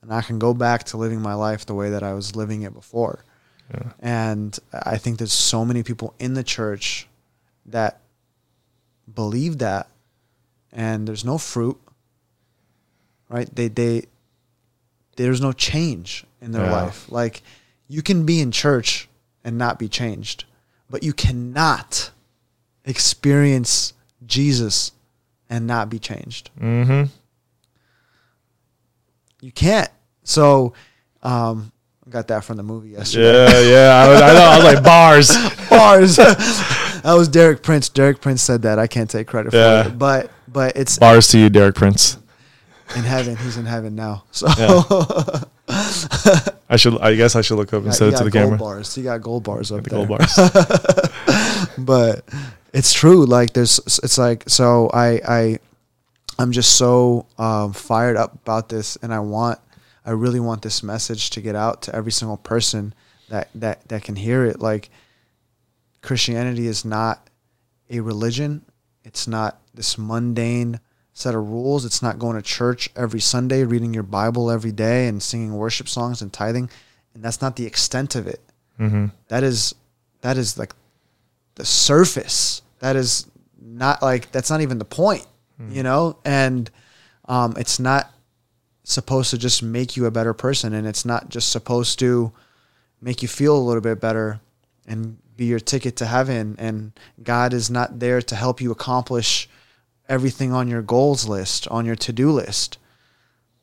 And i can go back to living my life the way that i was living it before Yeah. and I think there's so many people in the church that believe that and there's no fruit. Right? They they there's no change in their Yeah. life. Like you can be in church and not be changed, but you cannot experience Jesus and not be changed. Mm-hmm. You can't. So um got that from the movie yesterday. Yeah, yeah. I, was, I know. I was like bars. bars. that was Derek Prince. Derek Prince said that. I can't take credit Yeah. for it, but but it's Bars to you, Derek Prince. in heaven. He's in heaven now. So Yeah. I should. I guess I should look up and set it to the gold camera. bars. He got gold bars up The there. gold bars. but it's true. Like there's, it's like so. I I I'm just so um, fired up about this, and I want, I really want this message to get out to every single person that that that can hear it. Like Christianity is not a religion. It's not this mundane set of rules. It's not going to church every Sunday, reading your Bible every day, and singing worship songs and tithing. And that's not the extent of it. mm-hmm. That is that is like the surface. That is not like that's not even the point, you know. And um, it's not supposed to just make you a better person, and it's not just supposed to make you feel a little bit better and be your ticket to heaven. And God is not there to help you accomplish everything on your goals list, on your to do list.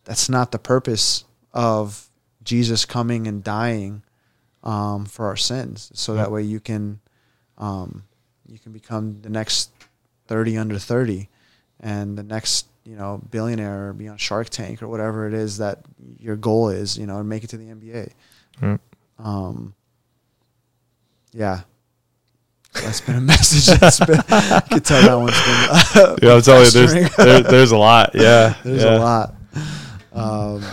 That's not the purpose of Jesus coming and dying um, for our sins, so that way you can um, you can become the next thirty under thirty, and the next you know billionaire or be on Shark Tank or whatever it is that your goal is, you know, and make it to the NBA. Mm. Um, yeah, that's been a message. That's been you can tell that one's been. Uh, Yeah, I'm telling you, there's there, there's a lot. Yeah, There's yeah. a lot. Um,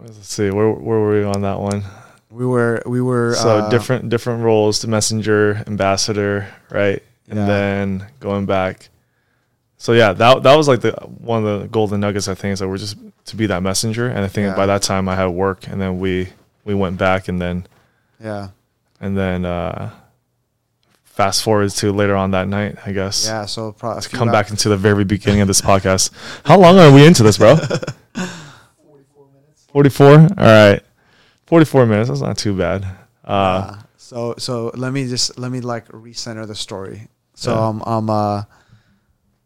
Let's see, where where were we on that one? we were we were So uh, different different roles: the messenger, ambassador, right? And Yeah. then going back. So yeah, that that was like the one of the golden nuggets I think is that we're just to be that messenger. And I think Yeah. by that time I had work, and then we we went back, and then Yeah, and then uh, fast forward to later on that night, I guess. Yeah, so probably Let's come back into the very beginning of this podcast. How long are we into this, bro? 44 minutes. 44? All right. 44 minutes. That's not too bad. Uh, Uh, so so let me just let me like recenter the story. So Yeah. I'm I'm uh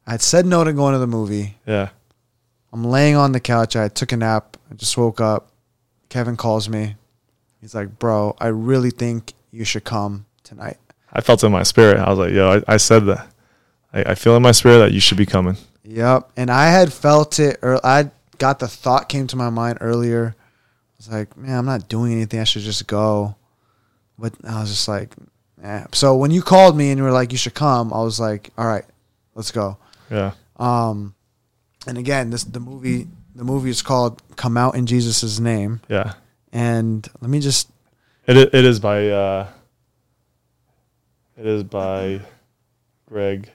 I had said no to going to the movie. yeah. I'm laying on the couch. I took a nap. I just woke up. Kevin calls me. He's like, "Bro, I really think you should come tonight." I felt in my spirit. I was like, yo, I, I said that. I, I feel in my spirit that you should be coming. Yep. And I had felt it, or I got the thought came to my mind earlier. I was like, man, I'm not doing anything. I should just go. But I was just like, eh. So when you called me and you were like, you should come, I was like, all right, let's go. Yeah. Um, and again, this the movie. The movie is called "Come Out in Jesus' Name." Yeah. And let me just It, it is by, uh, it is by Greg,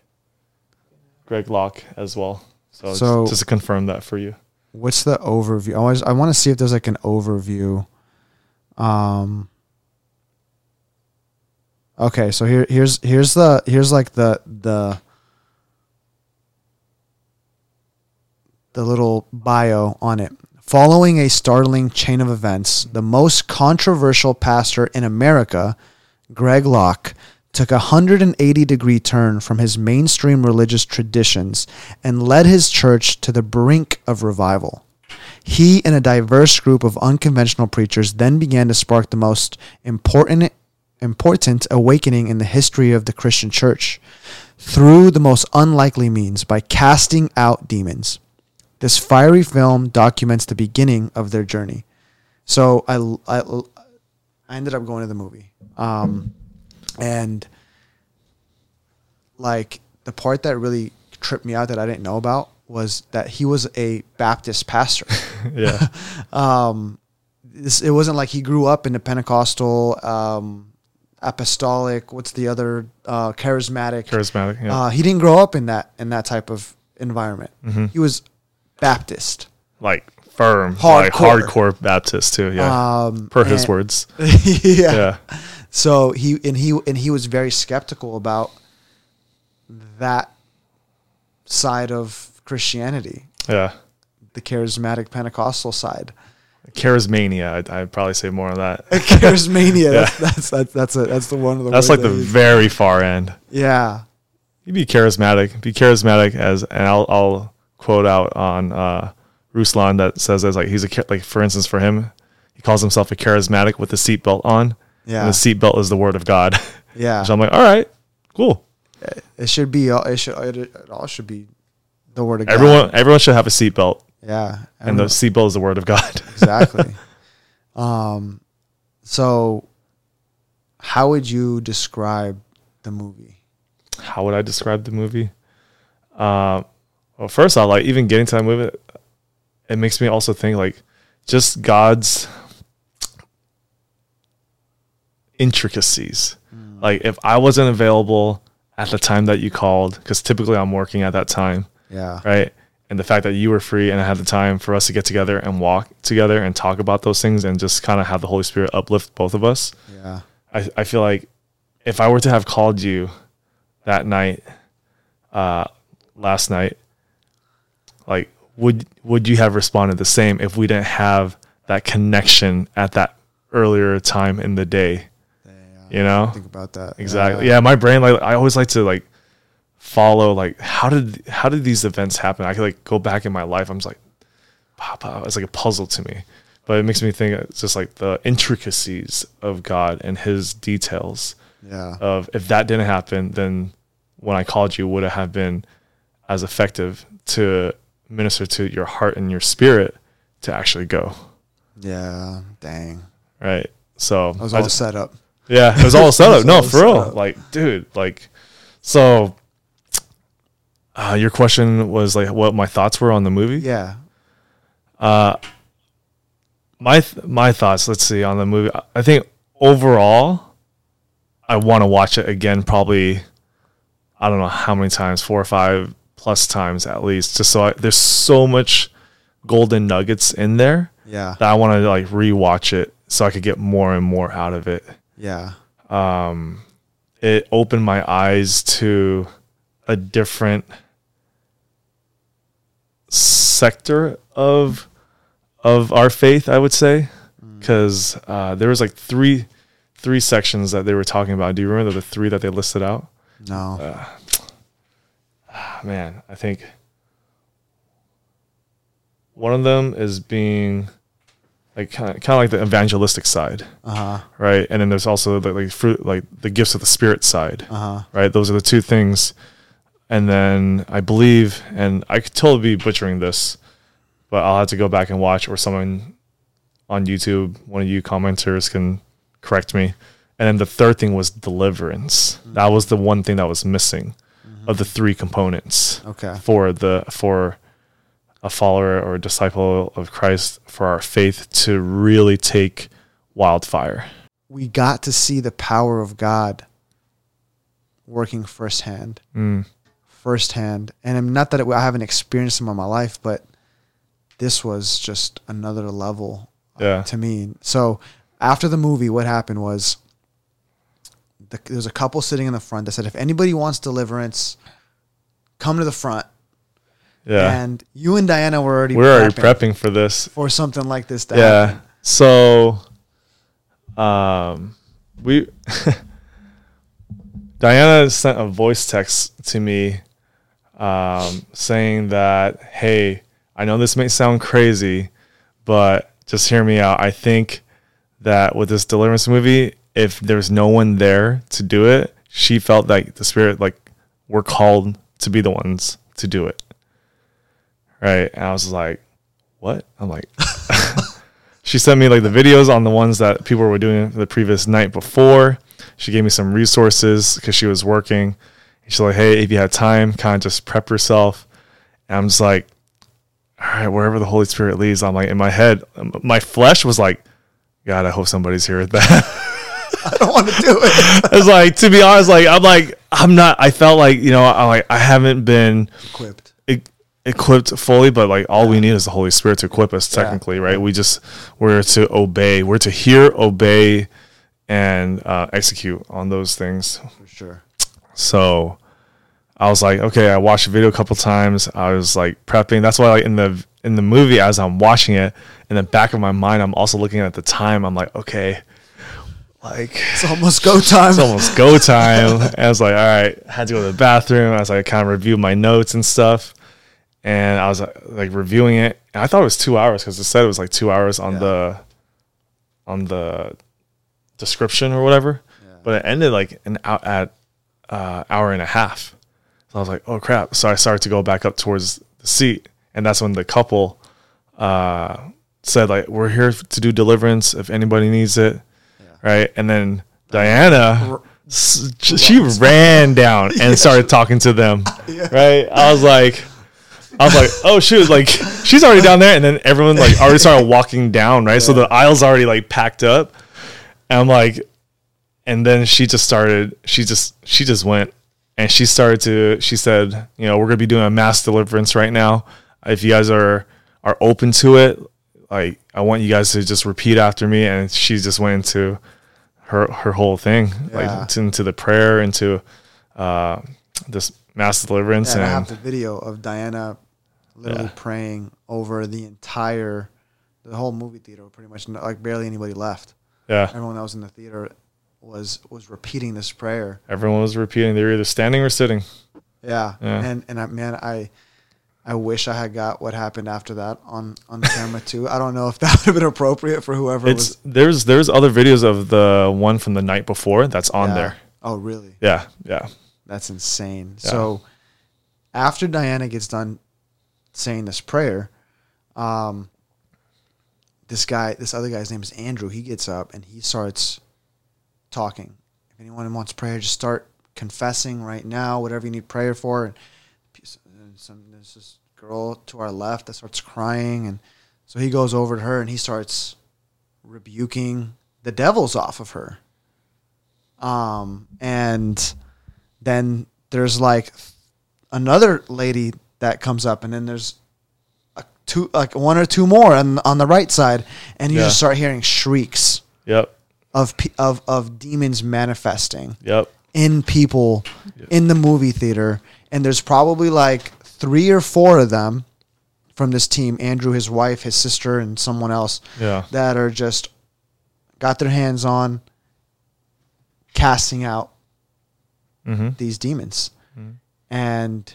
Greg Locke as well. So, just- So- just to confirm that for you. what's the overview? I always I want to see if there's like an overview. Um. Okay, so here here's here's the here's like the the the little bio on it. Following a startling chain of events, the most controversial pastor in America, Greg Locke, took a 180 degree turn from his mainstream religious traditions and led his church to the brink of revival. He and a diverse group of unconventional preachers then began to spark the most important important awakening in the history of the Christian church through the most unlikely means by casting out demons. This fiery film documents the beginning of their journey. So I, I, I ended up going to the movie. Um, and like the part that really tripped me out that I didn't know about was that he was a Baptist pastor. Yeah. um, this, it wasn't like he grew up in the Pentecostal, um, apostolic. What's the other uh, charismatic? Charismatic. Yeah. Uh, he didn't grow up in that in that type of environment. Mhm. He was Baptist. like firm, like Hardcore. hardcore Baptist too. Yeah. Um, per his and- words. yeah. Yeah. So he and he and he was very skeptical about that side of Christianity, Yeah. the charismatic Pentecostal side. Charismania. I'd, I'd probably say more on that. Charismania. Yeah. that's, that's that's that's a, that's the one of the. That's like I the very far end. yeah. You be charismatic. Be charismatic as, and I'll, I'll quote out on uh, Ruslan that says as like he's a like for instance for him, he calls himself a charismatic with the seatbelt on. Yeah. And the seatbelt is the word of God. Yeah. so I'm like, all right, cool. It should be. It should. It, all should be the word of God. Everyone everyone should have a seatbelt, Yeah. and the seatbelt is the word of God. exactly. um, so how would you describe the movie? How would I describe the movie? Uh, well, first off, like even getting to that movie, it makes me also think like just God's intricacies. Like if I wasn't available at the time that you called, because typically I'm working at that time, Yeah. right? And the fact that you were free and I had the time for us to get together and walk together and talk about those things and just kind of have the Holy Spirit uplift both of us. Yeah. I, I feel like if I were to have called you that night, uh, last night, like would would you have responded the same if we didn't have that connection at that earlier time in the day? You know, Think about that. exactly. Yeah, my brain like I always like to like follow like how did how did these events happen? I could like go back in my life. I'm just like, Papa, it's like a puzzle to me. But it makes me think it's just like the intricacies of God and His details Yeah. of if that didn't happen, then when I called you would it have been as effective to minister to your heart and your spirit to actually go. Yeah. Dang. Right. So That was all just- set up. yeah, it was all set up. No, for real. up. Like, dude, like, so. Uh, your question was like what my thoughts were on the movie. Yeah. Uh, my th- my thoughts. Let's see on the movie. I think overall, I want to watch it again. Probably, I don't know how many times, four or five plus times at least. Just so I, there's so much golden nuggets in there Yeah. that I want to like rewatch it so I could get more and more out of it. Yeah. Um, it opened my eyes to a different sector of of our faith i would say because uh, there was like three three sections that they were talking about do you remember the three that they listed out No. Ah, man i think one of them is being like kind of, kind of like the evangelistic side Uh huh. right and then there's also the like fruit like the gifts of the spirit side Uh huh. right? Those are the two things. And then I believe, and I could totally be butchering this, but I'll have to go back and watch, or someone on YouTube, one of you commenters can correct me. And then the third thing was deliverance. That was the one thing that was missing of the three components Okay. for the for a follower or a disciple of Christ for our faith to really take wildfire. We got to see the power of God working firsthand. Mm. firsthand. And I'm not that it, I haven't experienced them in my life, but this was just another level uh, to me. So after the movie, what happened was the, there was a couple sitting in the front that said, if anybody wants deliverance, come to the front. Yeah. And you and Diana were already We're already prepping prepping for this. for something like this to yeah happen. so um we diana sent a voice text to me um saying that hey i know this may sound crazy but just hear me out i think that with this deliverance movie if there's no one there to do it she felt like the spirit like we're called to be the ones to do it right and i was like what i'm like she sent me like the videos on the ones that people were doing the previous night before. She gave me some resources because she was working. She's like, hey, if you have time, kind of just prep yourself. And I'm just like, all right, wherever the Holy Spirit leads, I'm like, in my head, my flesh was like, God, I hope somebody's here with that. I don't want to do it. it's like, to be honest, like, I'm like, I'm not, I felt like, you know, I like, I haven't been Equipped. e- equipped fully, but like all we need is the Holy Spirit to equip us Yeah. technically, right? We just we're to obey, we're to hear, obey, and uh, execute on those things. For sure. So I was like, okay, I watched the video a couple times. I was like prepping. That's why like in the in the movie as I'm watching it, in the back of my mind, I'm also looking at the time. I'm like, okay, like It's almost go time. it's almost go time. I was like, all right, I had to go to the bathroom. I was like, kind of review my notes and stuff. And I was uh, like reviewing it. And I thought it was two hours because it said it was like two hours on Yeah. the on the description or whatever. But it ended like an out at uh, hour and a half. So I was like, oh crap. So I started to go back up towards the seat. And that's when the couple uh, said, like, we're here to do deliverance if anybody needs it. Right. And then uh, Diana, s- she ran down and started talking to them. Right. I was like, I was like, oh shoot, like she's already down there, and then everyone like already started walking down, right? So the aisle's already like packed up, and I'm like, and then she just started, she just she just went, and she started to, she said, you know, we're gonna be doing a mass deliverance right now. If you guys are are open to it, like I want you guys to just repeat after me, and she just went into her her whole thing, Yeah. like into the prayer, into uh, this mass deliverance, And I have the video of Diana literally Yeah. praying over the entire, the whole movie theater. Pretty much, like barely anybody left. yeah. Everyone that was in the theater was was repeating this prayer. Everyone was repeating. They were either standing or sitting. Yeah, Yeah. and and I, man, I I wish I had got what happened after that on on camera too. I don't know if that would have been appropriate for whoever It's was there's there's other videos of the one from the night before that's on Yeah. there. Oh, really? Yeah, yeah, That's insane. Yeah. So after Diana gets done saying this prayer, um, this guy, this other guy's name is Andrew. He gets up and he starts talking. If anyone wants prayer, just start confessing right now, whatever you need prayer for. And some there's this girl to our left that starts crying, and so he goes over to her and he starts rebuking the devils off of her. Um, and then there's like another lady that comes up, and then there's a two, like one or two more on on the right side, and you Yeah. just start hearing shrieks yep, of of of demons manifesting yep, in people in the movie theater, and there's probably like three or four of them from this team Andrew, his wife, his sister, and someone else Yeah. that are just got their hands on casting out Mm-hmm. these demons. And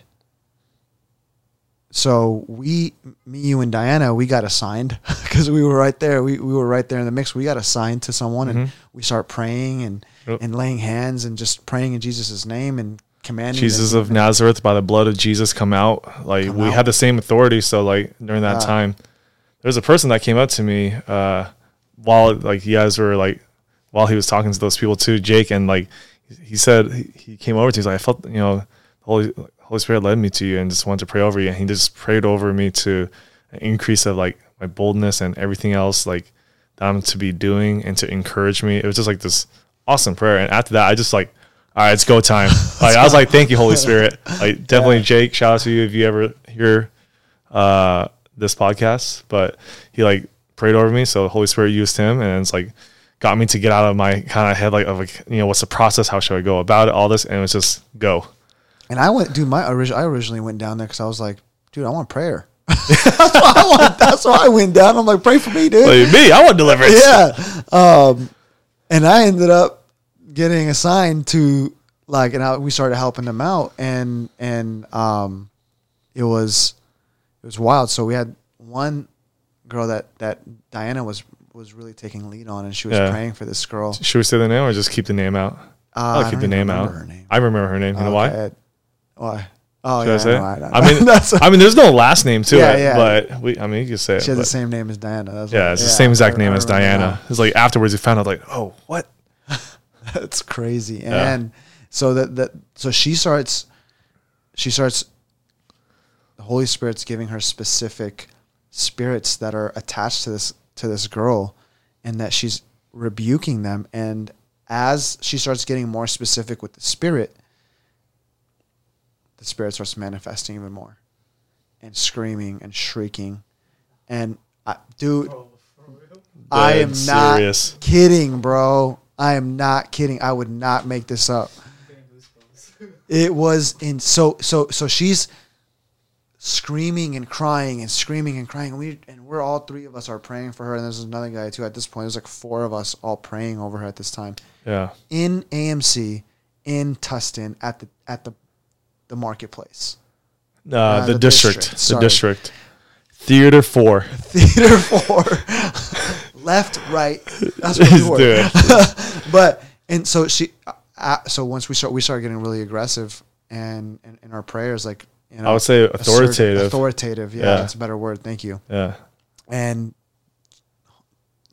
so we, me, you, and Diana, we got assigned because we were right there. We, we were right there in the mix. We got assigned to someone and we start praying and, Yep. and laying hands and just praying in Jesus' name and commanding. Jesus of Nazareth, by the blood of Jesus, come out. Like Come we out. had the same authority. So like during that Yeah. time, there's a person that came up to me uh, while like you guys were like while he was talking to those people too, Jake, and like he said he, came over to me. He's like, I felt you know, the Holy Holy Spirit led me to you and just wanted to pray over you. And he just prayed over me to an increase of like my boldness and everything else like that I'm to be doing and to encourage me. It was just like this awesome prayer. And after that, I just like, all right, it's go time. Like I was like, thank you, Holy Spirit. Like definitely, Jake. Shout out to you if you ever hear uh, this podcast. But he like prayed over me, so Holy Spirit used him, and it's like got me to get out of my kind of head like of like you know what's the process, how should I go about it, all this, and it was just go. And I went, dude. My origin, I originally went down there because I was like, dude, I want prayer. that's why I want. That's why I went down. I'm like, pray for me, dude. Like, me, I want deliverance. yeah. Um, and I ended up getting assigned to like, and I, we started helping them out, and and um, it was it was wild. So we had one girl that that Diana was was really taking lead on, and she was Yeah. praying for this girl. Should we say the name or just keep the name out? Uh, I'll keep the name out. her name. I remember her name. You know why? Okay. Why? Oh Should yeah, I say? no, I. I mean, That's- I mean, there's no last name to Yeah, it, yeah. but we, I mean, you can say it. she has the same name as Diana. That's yeah, what- it's the same exact name as Diana. It's like afterwards we found out, like, oh, what? That's crazy. Yeah. And so that that so she starts she starts the Holy Spirit's giving her specific spirits that are attached to this to this girl and that she's rebuking them and as she starts getting more specific with the spirit the spirit starts manifesting even more and screaming and shrieking and I, dude I am Dead not serious. kidding, bro. I am not kidding. I would not make this up. It was in so so so she's screaming and crying and screaming and crying. And we and we're all three of us are praying for her. And there's another guy too. At this point, there's like four of us all praying over her at this time Yeah. in AMC in Tustin at the at the the marketplace. Uh, Uh, the, the district. district, The district. Theater four. Theater four, left, right. That's what we were. but and so she uh, so once we start we started getting really aggressive and in, in our prayers like you know I would say assert- authoritative. authoritative yeah, Yeah. that's a better word thank you Yeah. and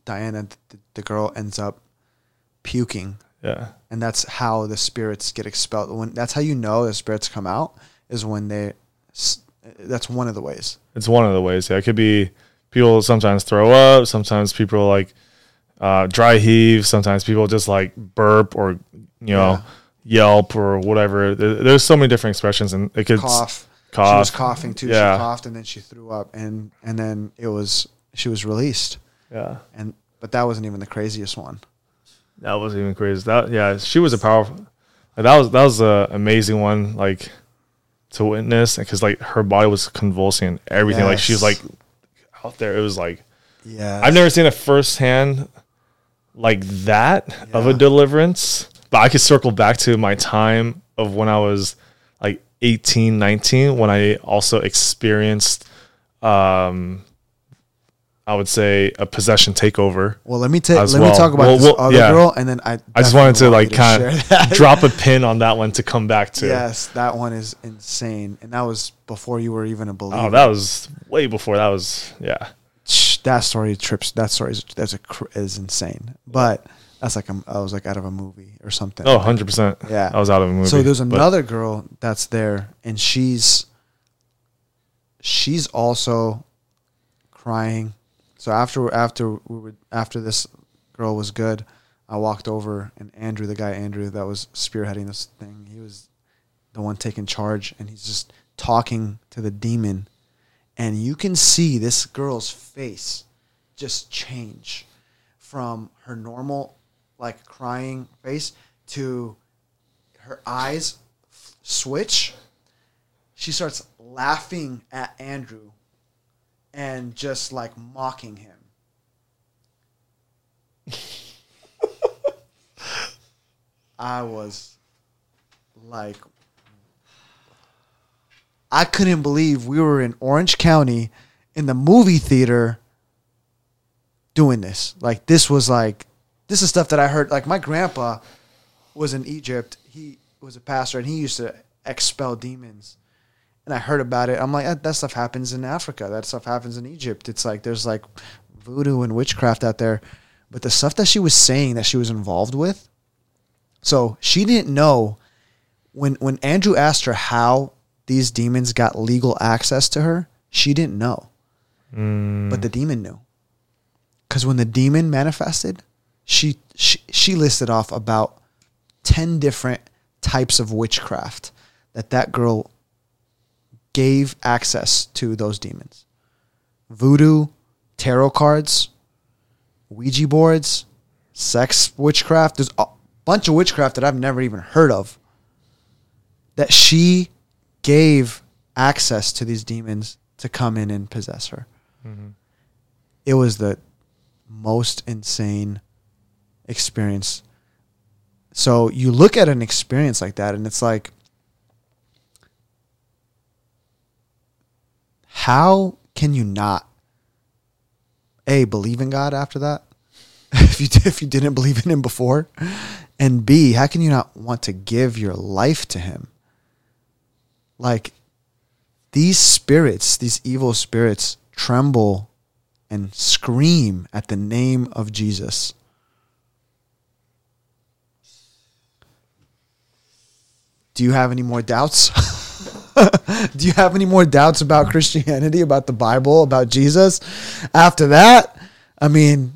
Diana the, the girl ends up puking Yeah. and that's how the spirits get expelled when that's how you know the spirits come out is when they that's one of the ways It's one of the ways. Yeah. It could be people sometimes throw up. Sometimes people like uh, dry heave. Sometimes people just like burp or, you know, yelp or whatever. There, there's so many different expressions and it could cough she was coughing too Yeah. she coughed and then she threw up and and then it was she was released Yeah. and but that wasn't even the craziest one. That was even crazy. That yeah, she was a powerful. Like, that was that was a amazing one. Like to witness because like her body was convulsing and everything. Like she's like Yes. Out there. It was like Yeah, I've never seen a firsthand like that of a deliverance. But I could circle back to my time of when I was like 18, 19, when I also experienced um I would say a possession takeover. Well, let me take let well. me talk about Well, this well, other yeah. girl, and then I. I just wanted to like kind you to share of drop a pin on that one to come back to. Yes, that one is insane, and that was before you were even a oh, believer. Oh, that was way before that was yeah. That story trips. That story is that's a is insane, but that's like um, I was like out of a movie or something. Oh, 100 percent. Yeah. I was out of a movie. So there's another girl that's there, and she's she's also crying. So after after we were after this girl was good, I walked over and Andrew, the guy Andrew that was spearheading this thing, he was the one taking charge, and he's just talking to the demon, and you can see this girl's face just change from her normal like crying face to her eyes switch. She starts laughing at Andrew and just like mocking him. I was like, I couldn't believe we were in Orange County in the movie theater doing this. Like, this was like, this is stuff that I heard. Like, my grandpa was in Egypt. He was a pastor and he used to expel demons. And I heard about it. I'm like, that, that stuff happens in Africa. That stuff happens in Egypt. It's like, there's like voodoo and witchcraft out there. But the stuff that she was saying that she was involved with, so she didn't know when when Andrew asked her how these demons got legal access to her, she didn't know. Mm. But the demon knew. Cuz when the demon manifested, she, she she listed off about 10 different types of witchcraft that that girl gave access to those demons. Voodoo, tarot cards, Ouija boards, sex witchcraft. There's a bunch of witchcraft that I've never even heard of. That she gave access to these demons to come in and possess her. Mm-hmm. It was the most insane experience. So you look at an experience like that and it's like, how can you not a believe in God after that? if you if you didn't believe in him before, and B, how can you not want to give your life to him? Like these spirits, these evil spirits tremble and scream at the name of Jesus. Do you have any more doubts? Do you have any more doubts about Christianity, about the Bible, about Jesus? After that, I mean,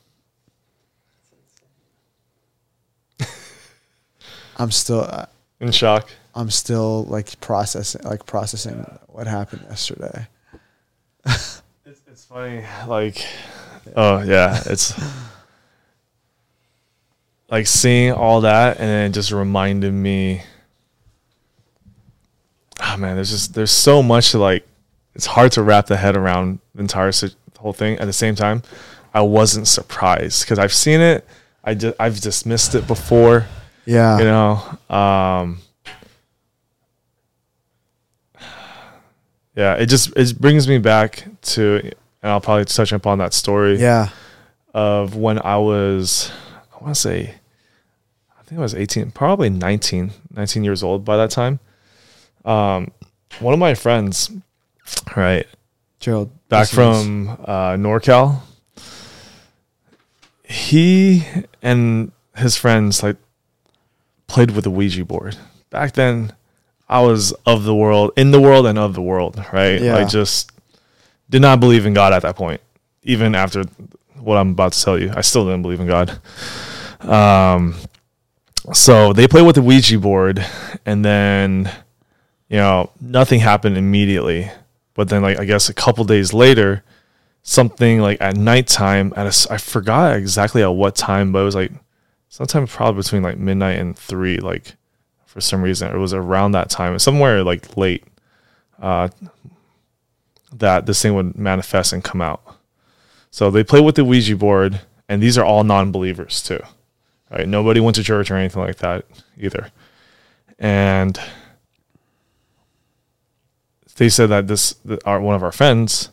I'm still, uh, In shock. I'm still like processing, like processing what happened yesterday. It's, it's funny, like, oh yeah, it's like seeing all that, and then it just reminded me. Oh man, there's just there's so much to like. It's hard to wrap the head around the entire si- whole thing. At the same time, I wasn't surprised because I've seen it. I just I've dismissed it before. Yeah. You know, um, yeah, it just it brings me back to, and I'll probably touch upon that story Yeah. of when I was, I want to say, I think I was 18, probably 19, 19 years old by that time. Um, one of my friends, right, Gerald. back listen to this. from uh, NorCal, he and his friends like played with the Ouija board. Back then, I was of the world, in the world, and of the world. Right, Yeah. I just did not believe in God at that point. Even after what I'm about to tell you, I still didn't believe in God. Um, so they played with the Ouija board, and then you know nothing happened immediately. But then, like I guess a couple days later, something like at nighttime at a I forgot exactly at what time, but it was like sometime probably between like midnight and three. Like for some reason, it was around that time, somewhere like late. Uh, that this thing would manifest and come out. So they play with the Ouija board, and these are all non-believers too. Right? Nobody went to church or anything like that either. And they said that this that our one of our friends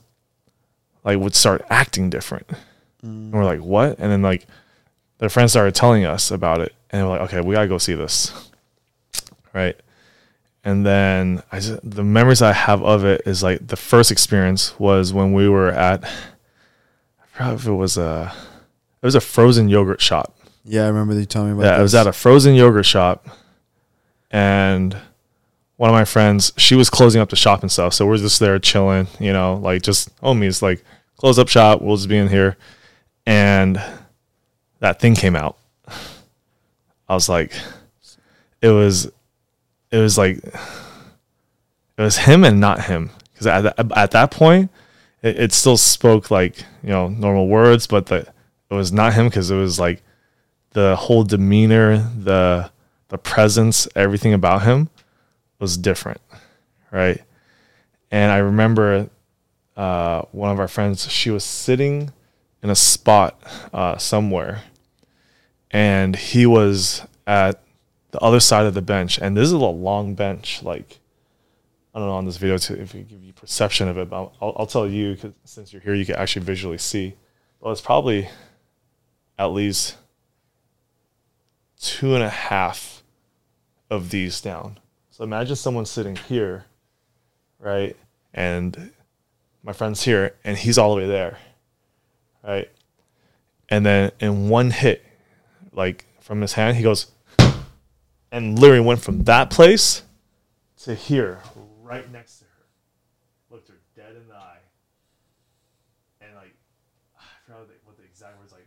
like would start acting different. And we're like, what? And then like their friends started telling us about it, and we're like, okay, we gotta go see this, right? And then I just, the memories I have of it is like the first experience was when we were at I forgot if it was a it was a frozen yogurt shop. Yeah, I remember you telling me about Yeah, this. it was at a frozen yogurt shop, and one of my friends, she was closing up the shop and stuff. So we're just there chilling, you know, like just oh, homies, like close up shop. We'll just be in here, and that thing came out. I was like, it was, it was like, it was him and not him because at that, at that point, it, it still spoke like you know normal words, but the it was not him because it was like the whole demeanor, the the presence, everything about him was different, right? And I remember uh, one of our friends, she was sitting in a spot uh, somewhere, and he was at the other side of the bench. And this is a long bench, like I don't know on this video to if it give you perception of it, but I'll, I'll tell you because since you're here, you can actually visually see. Well, it's probably at least two and a half of these down. So imagine someone sitting here, right? And my friend's here, and he's all the way there, right? And then in one hit, like from his hand, he goes, and literally went from that place to here, right next to her. Looked her dead in the eye. And like, I forgot what the, exact words like.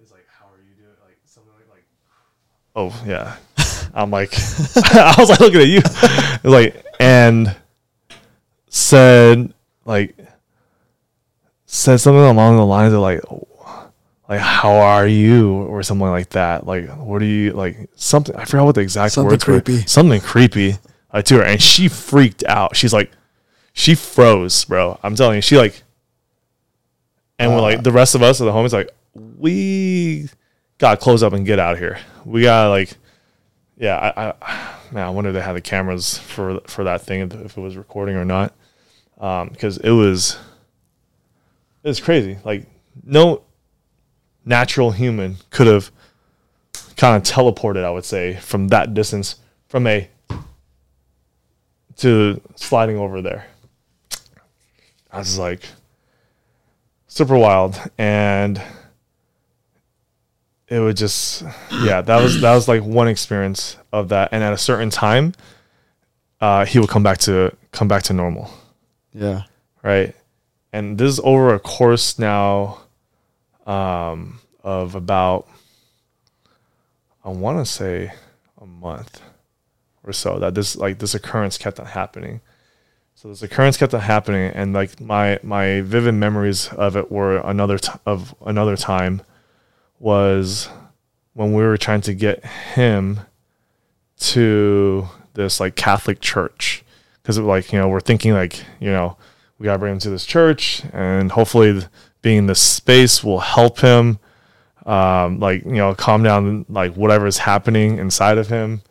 Is like, how are you doing? Like something like, like oh yeah. I'm like, I was like looking at you, like, and said like, said something along the lines of like, like how are you or something like that. Like, what are you like? Something I forgot what the exact Something words were. creepy. Something creepy uh, to her, and she freaked out. She's like, she froze, bro. I'm telling you, she like, and we're like the rest of us are the homies like, we gotta close up and get out of here. We gotta like, yeah. I, I man, I wonder if they had the cameras for for that thing if it was recording or not, um, because it was it was crazy. Like no natural human could have kind of teleported, I would say, from that distance from a to sliding over there. I was like super wild and it would just yeah, that was that was like one experience of that. And at a certain time, uh, he would come back to come back to normal Yeah. right? And this is over a course now um, of about, I want to say, a month or so that this like this occurrence kept on happening. So this occurrence kept on happening, and like my my vivid memories of it were another t- of another time was when we were trying to get him to this like Catholic church. Because like you know we're thinking like you know we gotta bring him to this church and hopefully being in this space will help him um, like you know calm down like whatever is happening inside of him.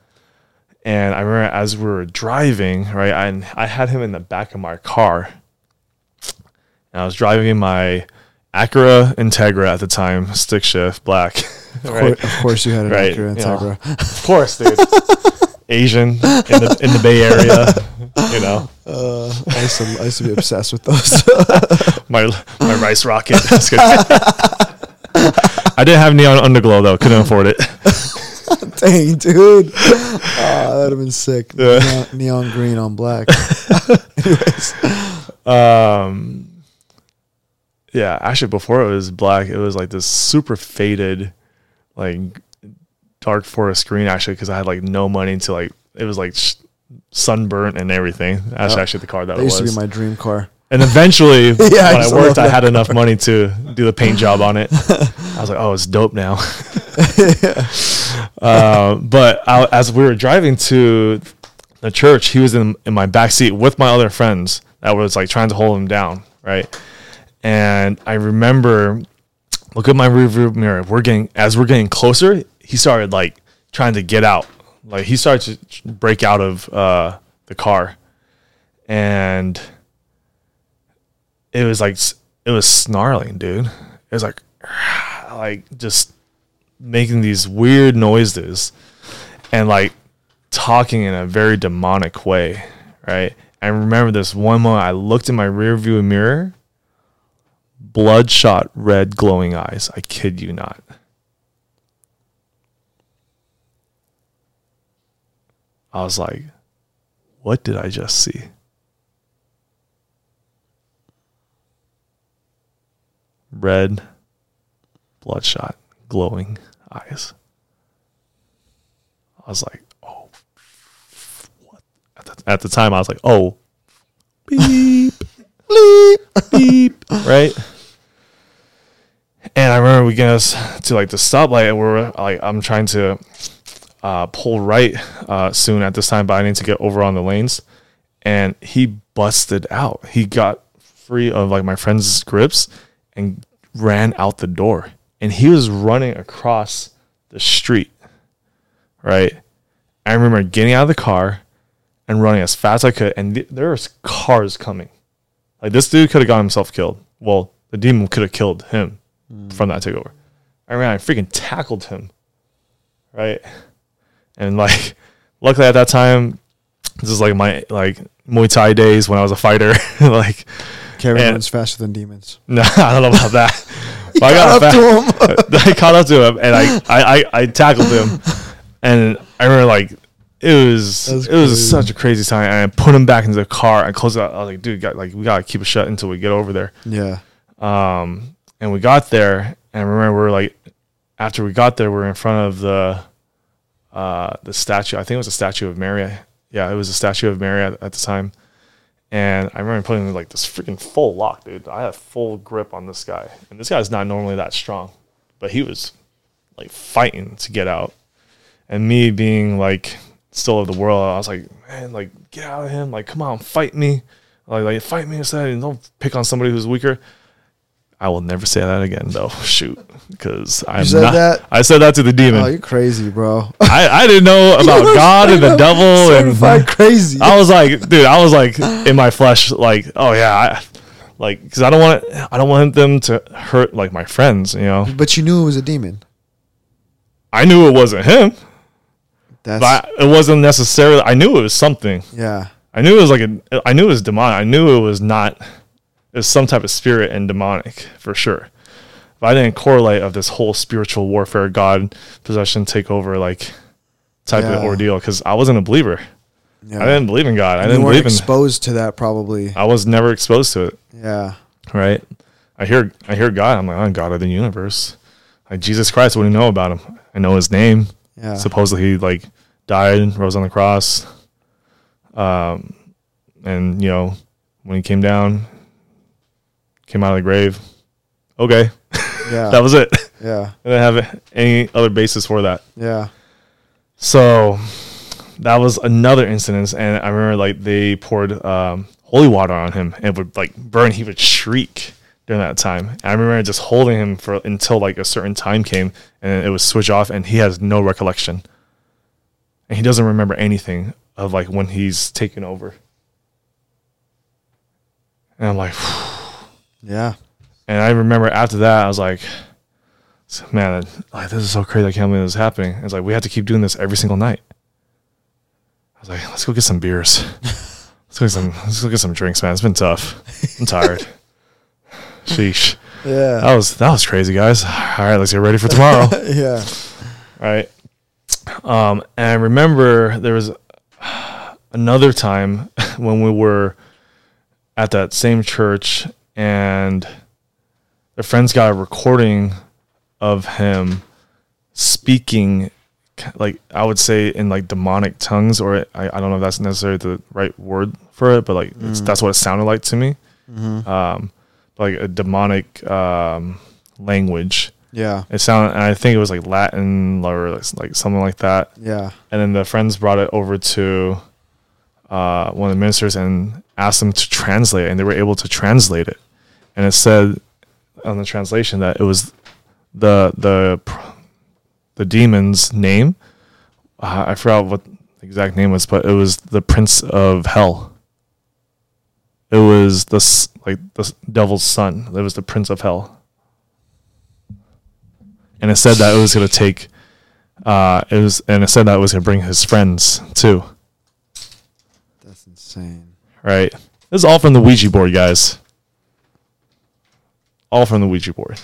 And i remember as we were driving right I, I had him in the back of my car. And i was driving in my acura integra at the time stick shift black Of, right? course, of course, you had an Right, Acura. Integra. of course dude asian in the in the bay area you know Uh, I, used to, I used to be obsessed with those. my my rice rocket. I didn't have neon underglow though. Couldn't afford it. Dang, dude. Oh, that'd have been sick. Yeah. Neon, neon green on black. Anyways, Um, yeah, actually, before it was black, it was like this super faded, like dark forest green. Actually, because I had like no money to like it was like sh- sunburnt and everything. That's Yeah. actually the car that that it used was. to be my dream car. and eventually, I when I to worked, I had enough money to do the paint job on it. I was like, oh, it's dope now. uh, but I, as we were driving to the church, he was in in my back seat with my other friends that was like trying to hold him down, right? And I remember look at my rearview mirror. We're getting as we're getting closer, he started like trying to get out. Like he started to break out of uh, the car, and it was like it was snarling, dude. It was like like just making these weird noises and like talking in a very demonic way, right? I remember this one moment I looked in my rearview mirror, bloodshot red glowing eyes. I kid you not. I was like, what did I just see? Red, bloodshot, glowing eyes. I was like, oh, what? At the, at the time, I was like, oh, beep, beep, beep, right? And I remember we get us to like the stoplight, we're like, I'm trying to uh, pull right uh, soon at this time, but I need to get over on the lanes. And he busted out. He got free of like my friend's grips and ran out the door. And he was running across the street. Right. I remember getting out of the car and running as fast as I could. And th- there was cars coming. Like this dude could have got himself killed. Well, the demon could have killed him from that takeover. I ran, I freaking tackled him. Right. And like, luckily at that time, this is like my like Muay Thai days when I was a fighter. like, runs faster than demons. no, I don't know about that. I got up fa- to him. I caught up to him and I, I, I, I tackled him. And I remember like it was That's it was such a crazy time. And I put him back into the car. I closed it out. I was like, dude, got, like we gotta keep it shut until we get over there. Yeah. Um, and we got there, and remember we were like, after we got there, we are in front of the, uh, the statue. I think it was a statue of Mary. Yeah, it was a statue of Mary at, at the time. And I remember putting like this freaking full lock, dude. I had full grip on this guy, and this guy's not normally that strong, but he was like fighting to get out. And me being like still of the world, I was like, man, like get out of him, like come on, fight me, like like fight me instead, and don't pick on somebody who's weaker. I will never say that again, though. Shoot, because I said not, that? I said that to the demon. Oh, you're crazy, bro. I, I didn't know about God and the devil, and crazy. I was like, dude, I was like in my flesh, like, oh yeah, I, like, because I don't want I don't want them to hurt like my friends, you know. but you knew it was a demon. I knew it wasn't him, That's but it wasn't necessarily. I knew it was something. yeah. I knew it was like a. I knew it was demonic. I knew it was not. Was some type of spirit and demonic for sure. But I didn't correlate of this whole spiritual warfare, God possession takeover like type of ordeal because I wasn't a believer. Yeah. I didn't believe in God. I didn't believe in. exposed to that probably. I was never exposed to it. Yeah. Right. I hear. I hear God. I'm like, I'm God of the universe. Like Jesus Christ. What do you know about him? I know his name. Yeah. supposedly he like died, and rose on the cross. Um, and you know when he came down, came out of the grave. Okay, yeah. that was it. yeah. I didn't have any other basis for that. Yeah. So that was another incident, and I remember like they poured um, holy water on him, and it would like burn. He would shriek during that time. And I remember just holding him for until like a certain time came, and it would switch off, and he has no recollection, and he doesn't remember anything of like when he's taken over. And I'm like, Yeah. and I remember after that, I was like, man, like this is so crazy. I can't believe this is happening. It's like we have to keep doing this every single night. I was like, let's go get some beers. let's go get some. Let's go get some drinks, man. It's been tough. I'm tired. Sheesh. Yeah. That was that was crazy, guys. All right, let's get ready for tomorrow. yeah. right? Um, and I remember there was another time when we were at that same church, and their friends got a recording of him speaking, like I would say in like demonic tongues, or I, I don't know if that's necessarily the right word for it, but like it's, that's what it sounded like to me. Um, like a demonic um, language. Yeah. It sounded, and I think it was like Latin or like like something like that. Yeah. And then the friends brought it over to uh, one of the ministers and asked them to translate, and they were able to translate it. And it said on the translation that it was the the the demon's name. Uh, I forgot what the exact name was, but it was the prince of hell. It was the like the devil's son. It was the prince of hell and it said that it was going to take uh it was and it said that it was going to bring his friends too insane. right? This is all from the ouija board guys. All from the ouija board.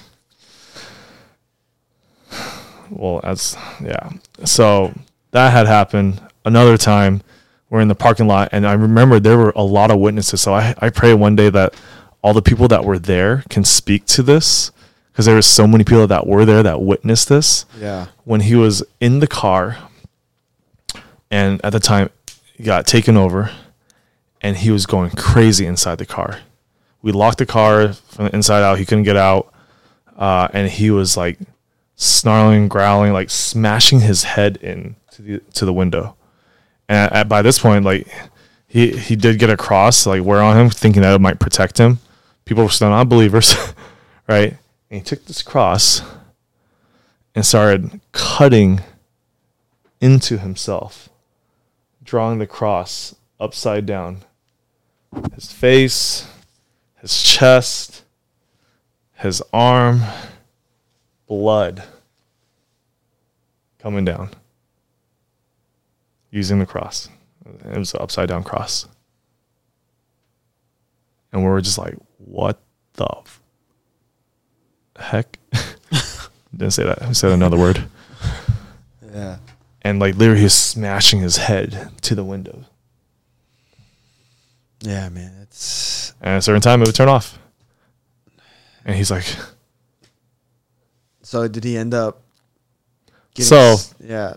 Well that's yeah. So that had happened another time. We're in the parking lot and i remember there were a lot of witnesses. So i, I pray one day that all the people that were there can speak to this because there were so many people that were there that witnessed this. Yeah. when he was in the car and at the time he got taken over and he was going crazy inside the car we locked the car from the inside out he couldn't get out uh, and he was like snarling growling like smashing his head in to the to the window. And at, by this point, like he he did get a cross like wear on him, thinking that it might protect him. People were still not believers, right? And he took this cross and started cutting into himself, drawing the cross upside down. His face, his chest, his arm, blood coming down using the cross. It was an upside down cross. And we were just like, what the f- heck? Didn't say that. I said another word. Yeah. And like literally, he was smashing his head to the window. Yeah, man. It's And at a certain time, it would turn off. And he's like, so. Did he end up? So- s- yeah,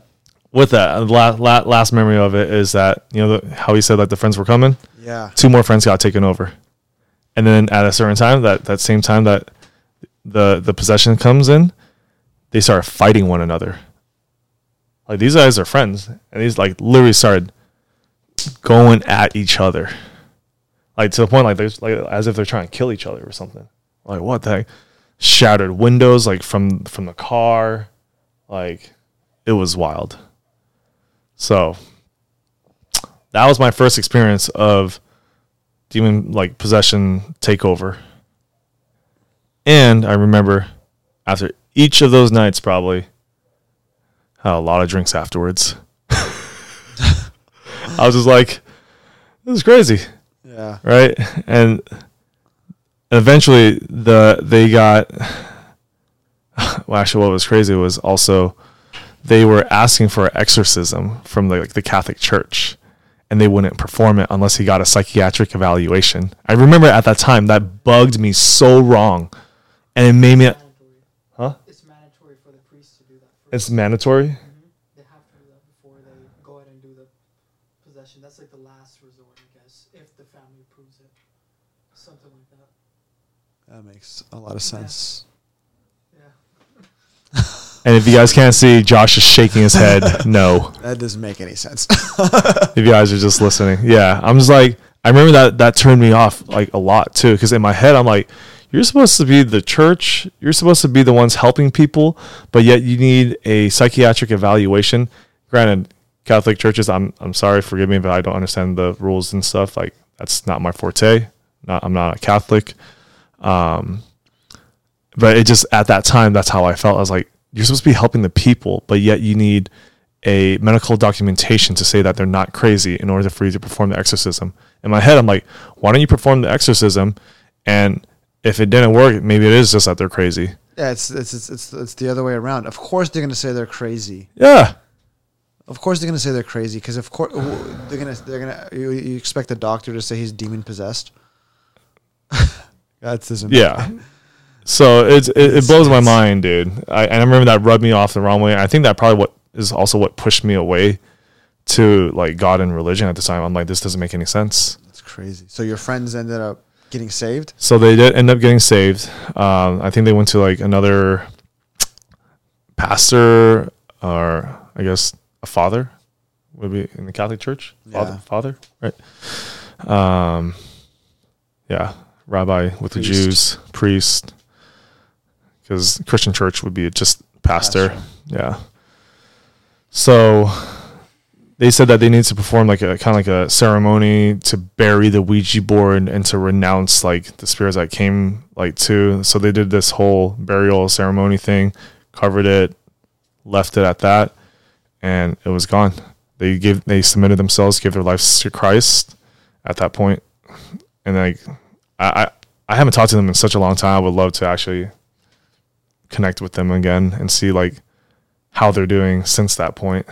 with that, uh, the last, last memory of it is that, you know, the, how he said that the friends were coming? yeah, two more friends got taken over. And then at a certain time, that, that same time that the the possession comes in, they start fighting one another. Like these guys are friends, and these like literally started going at each other, like to the point like there's like as if they're trying to kill each other or something. Like what the heck? Shattered windows like from from the car, like it was wild. So that was my first experience of demon like possession takeover. And I remember after each of those nights probably had a lot of drinks afterwards. I was just like, this is crazy yeah. right? And eventually, the they got. Well, actually, what was crazy was also they were asking for an exorcism from the, like the Catholic Church, and they wouldn't perform it unless he got a psychiatric evaluation. I remember at that time that bugged me so wrong, and it made me. Huh? It's mandatory for the priest to do that. It's mandatory. Mhm. They have to do that before they go ahead and do the possession. That's like the last resort, I guess, if the family approves it. Something like that. That makes a lot of sense. Yeah. And if you guys can't see, Josh is shaking his head. No. That doesn't make any sense. if you guys are just listening. Yeah, I'm just like I remember that that turned me off like a lot too because in my head I'm like you're supposed to be the church, you're supposed to be the ones helping people, but yet you need a psychiatric evaluation. Granted, Catholic churches, I'm I'm sorry, forgive me, but I don't understand the rules and stuff. Like that's not my forte. Not I'm not a Catholic. Um, but it just at that time that's how I felt. I was like, you're supposed to be helping the people, but yet you need a medical documentation to say that they're not crazy in order for you to perform the exorcism. In my head, I'm like, why don't you perform the exorcism? And if it didn't work, maybe it is just that they're crazy. yeah, it's, it's it's it's it's the other way around. Of course, they're gonna say they're crazy. Yeah. Of course, they're gonna say they're crazy because of course they're gonna they're gonna. You, you expect the doctor to say he's demon possessed? That doesn't. Yeah. So it's, it, it blows my mind, dude. I, and I remember that rubbed me off the wrong way. I think that probably what is also what pushed me away to like God and religion at the time. I'm like, this doesn't make any sense. That's crazy. So your friends ended up getting saved. So they did end up getting saved. Um, I think they went to like another pastor or I guess a father would be in the Catholic Church. Father, Yeah. father, right? Um, yeah, rabbi with the Jews, priest, because Christian Church would be just pastor. Pastor. Yeah. So they said that they need to perform like a kind of like a ceremony to bury the Ouija board and to renounce like the spirits that came like to. So they did this whole burial ceremony thing, covered it, left it at that, and it was gone. They gave they submitted themselves, gave their lives to Christ at that point, and like I I, I haven't talked to them in such a long time. I would love to actually connect with them again and see like how they're doing since that point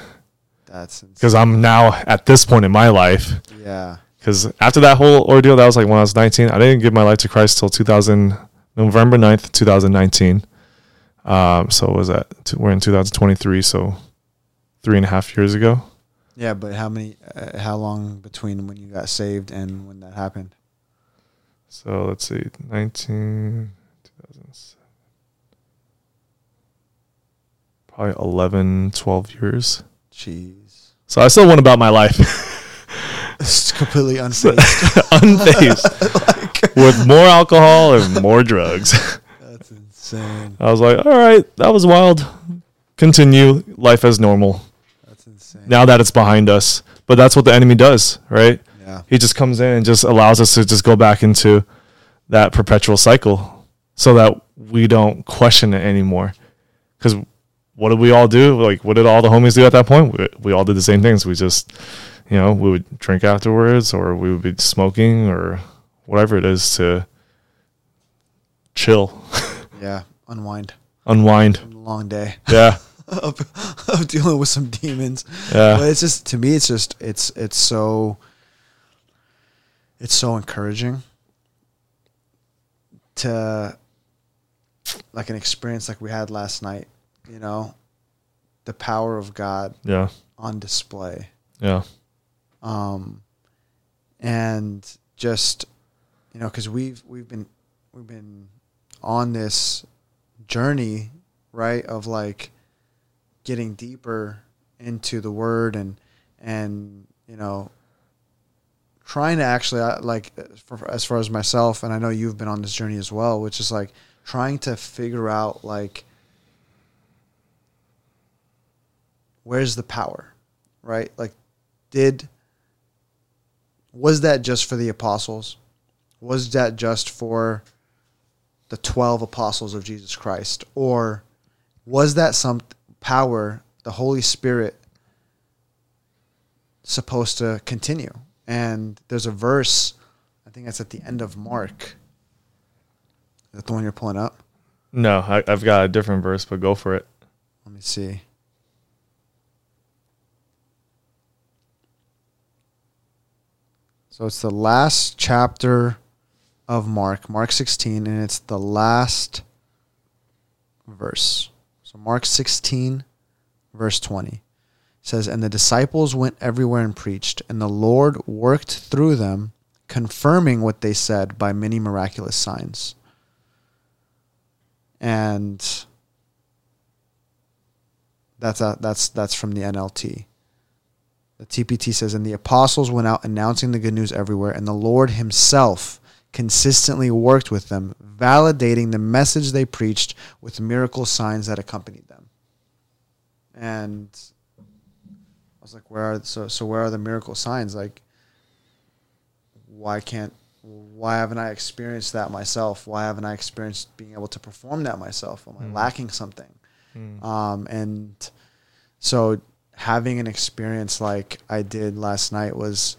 That's because I'm now at this point in my life. yeah. Because after that whole ordeal, that was like when I was 19. I didn't give my life to Christ till 2000, November 9th, 2019. Um, so was that? We're in 2023, so three and a half years ago. Yeah, but how many? Uh, how long between when you got saved and when that happened? So let's see, 19, 2007. Probably 11, 12 years. Jeez. So I still went about my life It's completely unfazed. unfazed with more alcohol and more drugs. That's insane. I was like, all right, that was wild. Continue life as normal That's insane. now that it's behind us. But that's what the enemy does, right? Yeah. He just comes in and just allows us to just go back into that perpetual cycle so that we don't question it anymore. Because what did we all do? Like, what did all the homies do at that point? We, we all did the same things. We just, you know, we would drink afterwards or we would be smoking or whatever it is to chill, Yeah. Unwind. unwind. Long day Yeah. of, of dealing with some demons. Yeah. But it's just to me, it's just it's it's so it's so encouraging to like an experience like we had last night. You know, the power of God Yeah. on display. Yeah. um, and just you know because we've we've been we've been on this journey right of like getting deeper into the word and and you know trying to actually uh, like for, as far as myself and i know you've been on this journey as well which is like trying to figure out like where's the power right? Like did was that just for the apostles? Was that just for the 12 apostles of jesus christ? Or was that some power the holy spirit supposed to continue and there's a verse i think that's at the end of mark is that the one you're pulling up No, I, I've got a different verse, but go for it. let me see So it's the last chapter of Mark, Mark 16, and it's the last verse. So Mark 16, verse 20 It says, And the disciples went everywhere and preached, and the Lord worked through them, confirming what they said by many miraculous signs. And that's a, that's that's from the NLT. The TPT says, and the apostles went out announcing the good news everywhere, and the Lord Himself consistently worked with them, validating the message they preached with miracle signs that accompanied them. And was like, where are so so where are the miracle signs? Like, why can't why haven't I experienced that myself? Why haven't I experienced being able to perform that myself? Am I Mm. lacking something? Mm. Um, and so having an experience like I did last night was,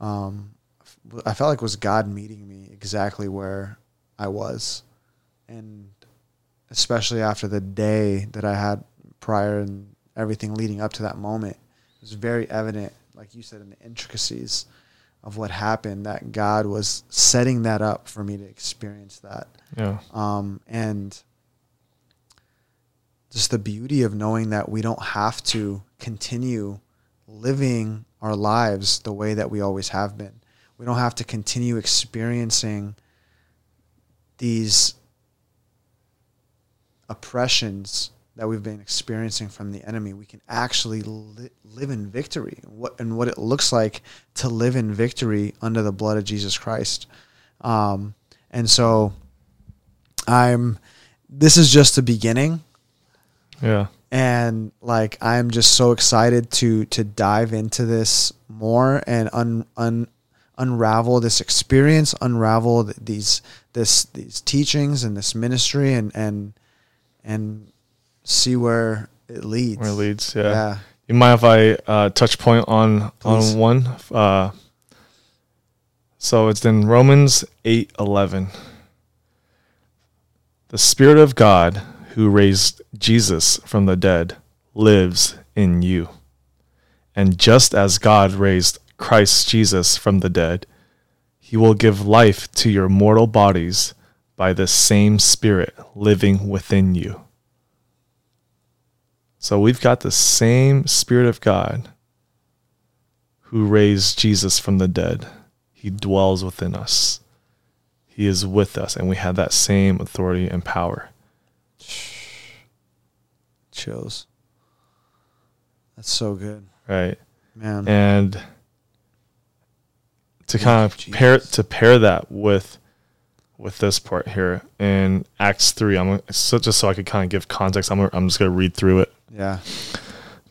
um, I felt like was God meeting me exactly where I was, and especially after the day that I had prior and everything leading up to that moment, was very evident, like you said, in the intricacies of what happened, that God was setting that up for me to experience that Yeah. um, and just the beauty of knowing that we don't have to continue living our lives the way that we always have been. We don't have to continue experiencing these oppressions that we've been experiencing from the enemy. We can actually li- live in victory. What and what it looks like to live in victory under the blood of Jesus Christ. Um, and so I'm this is just the beginning Yeah. and like I'm just so excited to to dive into this more and un, un unravel this experience, unravel th- these this these teachings and this ministry and and and see where it leads. Where it leads. Yeah. Yeah. You mind if I uh, touch point on Please. on one? Uh, so it's in Romans eight eleven. The Spirit of God who raised Jesus from the dead lives in you. And just as God raised Christ Jesus from the dead, he will give life to your mortal bodies by the same Spirit living within you. So we've got the same Spirit of God who raised Jesus from the dead. He dwells within us. He is with us, and we have that same authority and power. Chills. That's so good, right? man. And to kind of you, pair to pair that with with this part here in Acts three, I'm so just so I could kind of give context. I'm I'm just gonna read through it. Yeah,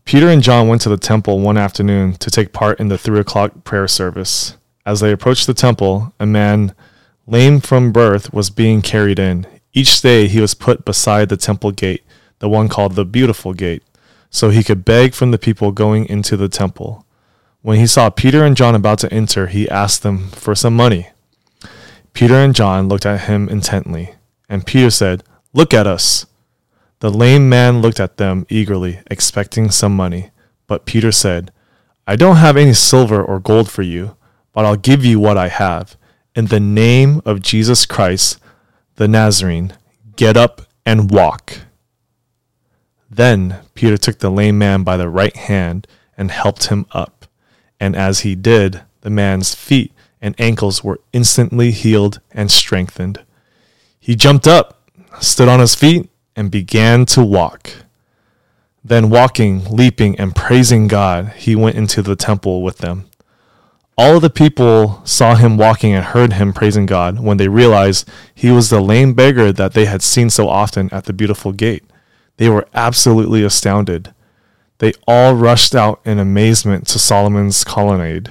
Peter and John went to the temple one afternoon to take part in the three o'clock prayer service. As they approached the temple, a man lame from birth was being carried in. Each day he was put beside the temple gate, the one called the Beautiful Gate, so he could beg from the people going into the temple. When he saw Peter and John about to enter, he asked them for some money. Peter and John looked at him intently, and Peter said, Look at us. The lame man looked at them eagerly, expecting some money. But Peter said, I don't have any silver or gold for you, but I'll give you what I have. In the name of Jesus Christ, the Nazarene, get up and walk. Then Peter took the lame man by the right hand and helped him up. And as he did, the man's feet and ankles were instantly healed and strengthened. He jumped up, stood on his feet, and began to walk. Then, walking, leaping, and praising God, he went into the temple with them. All the people saw him walking and heard him praising God when they realized he was the lame beggar that they had seen so often at the beautiful gate. They were absolutely astounded. They all rushed out in amazement to Solomon's colonnade,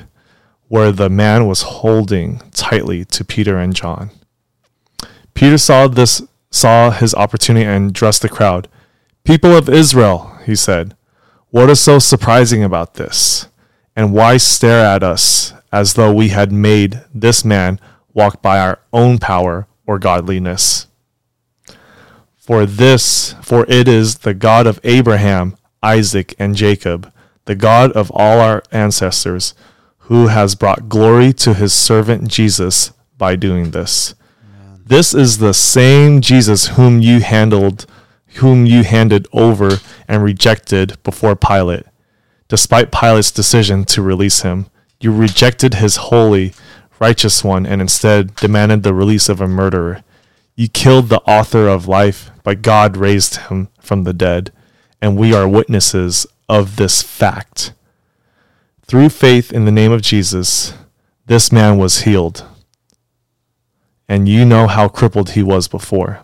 where the man was holding tightly to Peter and John. Peter saw this saw his opportunity and addressed the crowd. People of Israel, he said, what is so surprising about this? And why stare at us as though we had made this man walk by our own power or godliness? For this, for it is the God of Abraham, Isaac, and Jacob, the God of all our ancestors, who has brought glory to his servant Jesus by doing this. This is the same Jesus whom you handled, whom you handed over and rejected before Pilate. Despite Pilate's decision to release him, you rejected his holy, righteous one and instead demanded the release of a murderer. You killed the author of life, but God raised him from the dead, and we are witnesses of this fact. Through faith in the name of Jesus, this man was healed and you know how crippled he was before.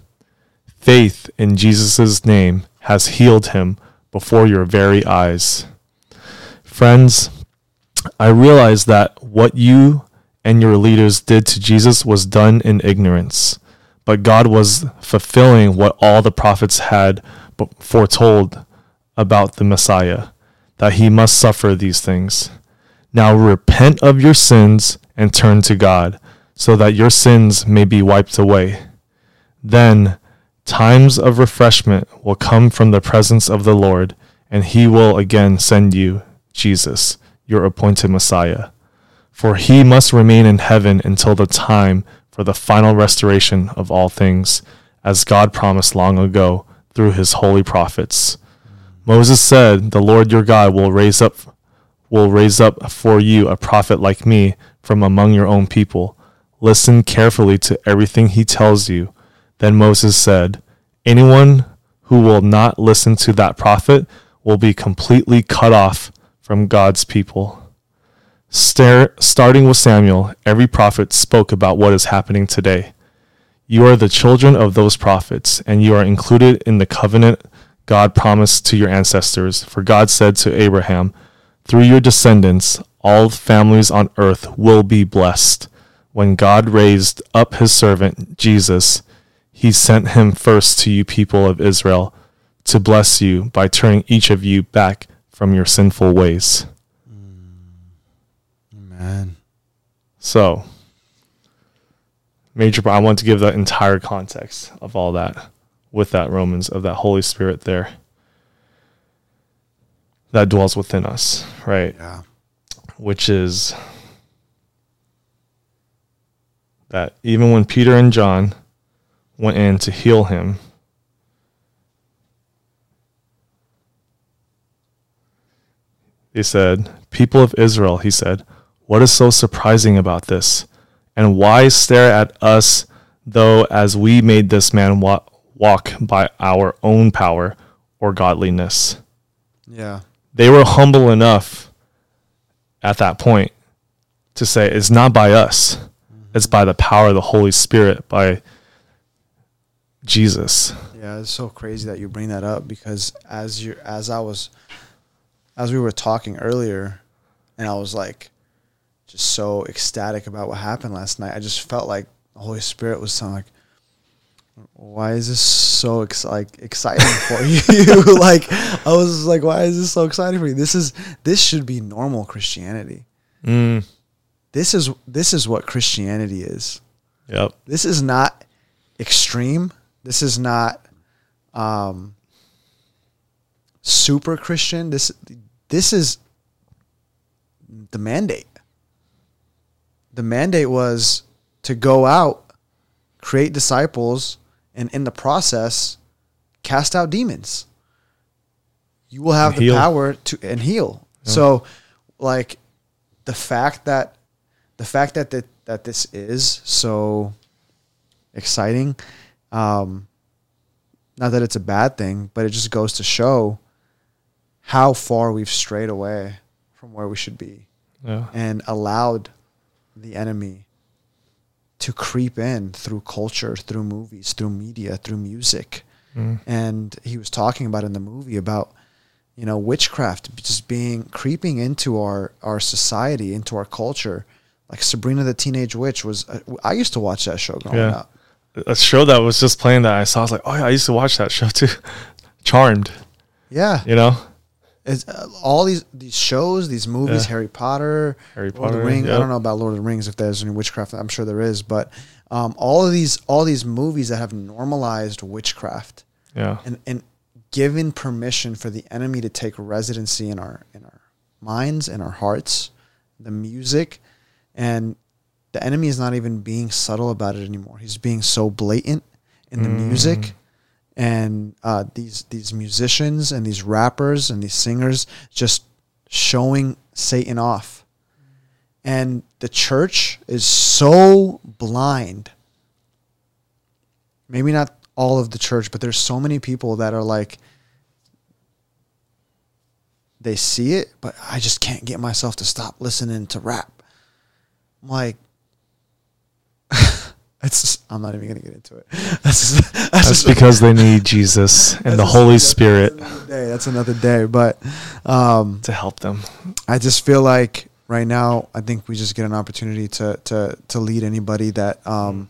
Faith in Jesus' name has healed him before your very eyes. Friends, I realize that what you and your leaders did to Jesus was done in ignorance, but God was fulfilling what all the prophets had foretold about the Messiah, that he must suffer these things. Now repent of your sins and turn to God so that your sins may be wiped away. Then times of refreshment will come from the presence of the Lord, and he will again send you, Jesus, your appointed Messiah. For he must remain in heaven until the time for the final restoration of all things, as God promised long ago through his holy prophets. Moses said, The Lord your God will raise up will raise up for you a prophet like me from among your own people. Listen carefully to everything he tells you. Then Moses said, Anyone who will not listen to that prophet will be completely cut off from God's people. Stare, starting with Samuel, every prophet spoke about what is happening today. You are the children of those prophets, and you are included in the covenant God promised to your ancestors. For God said to Abraham, Through your descendants, all families on earth will be blessed. When God raised up his servant, Jesus, he sent him first to you, people of Israel, to bless you by turning each of you back from your sinful ways. Mm. Man. So, major. I want to give the entire context of all that with that Romans of that Holy Spirit there that dwells within us, right? Yeah. Which is that even when Peter and John went in to heal him, they said, People of Israel, he said, what is so surprising about this? And why stare at us, though, as we made this man wa- walk by our own power or godliness? Yeah. they were humble enough at that point to say it's not by us it's by the power of the holy spirit by jesus Yeah, it's so crazy that you bring that up because as you as I was as we were talking earlier and I was like just so ecstatic about what happened last night. I just felt like the Holy Spirit was saying like why is this so ex- like exciting for you? like I was like why is this so exciting for you? This is this should be normal Christianity. mm, This is this is what Christianity is yep this is not extreme. This is not um, super Christian. This this is the mandate. The mandate was to go out, create disciples, and in the process, cast out demons. You will have And the heal. power to and heal. So, like the fact that the fact that that, that this is so exciting um not that it's a bad thing but it just goes to show how far we've strayed away from where we should be yeah and allowed the enemy to creep in through culture through movies through media through music Mm. and he was talking about in the movie about you know witchcraft just being creeping into our our society into our culture like sabrina the teenage witch was uh, i used to watch that show growing Yeah. up a show that was just playing that i saw i was like oh yeah i used to watch that show too charmed yeah you know it's, uh, all these these shows these movies Yeah. harry potter Harry Lord of the Potter, Rings. I don't know about Lord of the Rings if there's any witchcraft. I'm sure there is, but um, all of these all these movies that have normalized witchcraft yeah and and given permission for the enemy to take residency in our in our minds and our hearts, the music, and the enemy is not even being subtle about it anymore. He's being so blatant in the music and uh, these these musicians and these rappers and these singers just showing Satan off. And the church is so blind. Maybe not all of the church, but there's so many people that are like they see it, but I just can't get myself to stop listening to rap. I'm like it's just, I'm not even gonna get into it. That's just, that's that's just- because they need jesus and the holy spirit That's another day. That's another day. But um, to help them I just feel like right now, I think we just get an opportunity to to to lead anybody that um,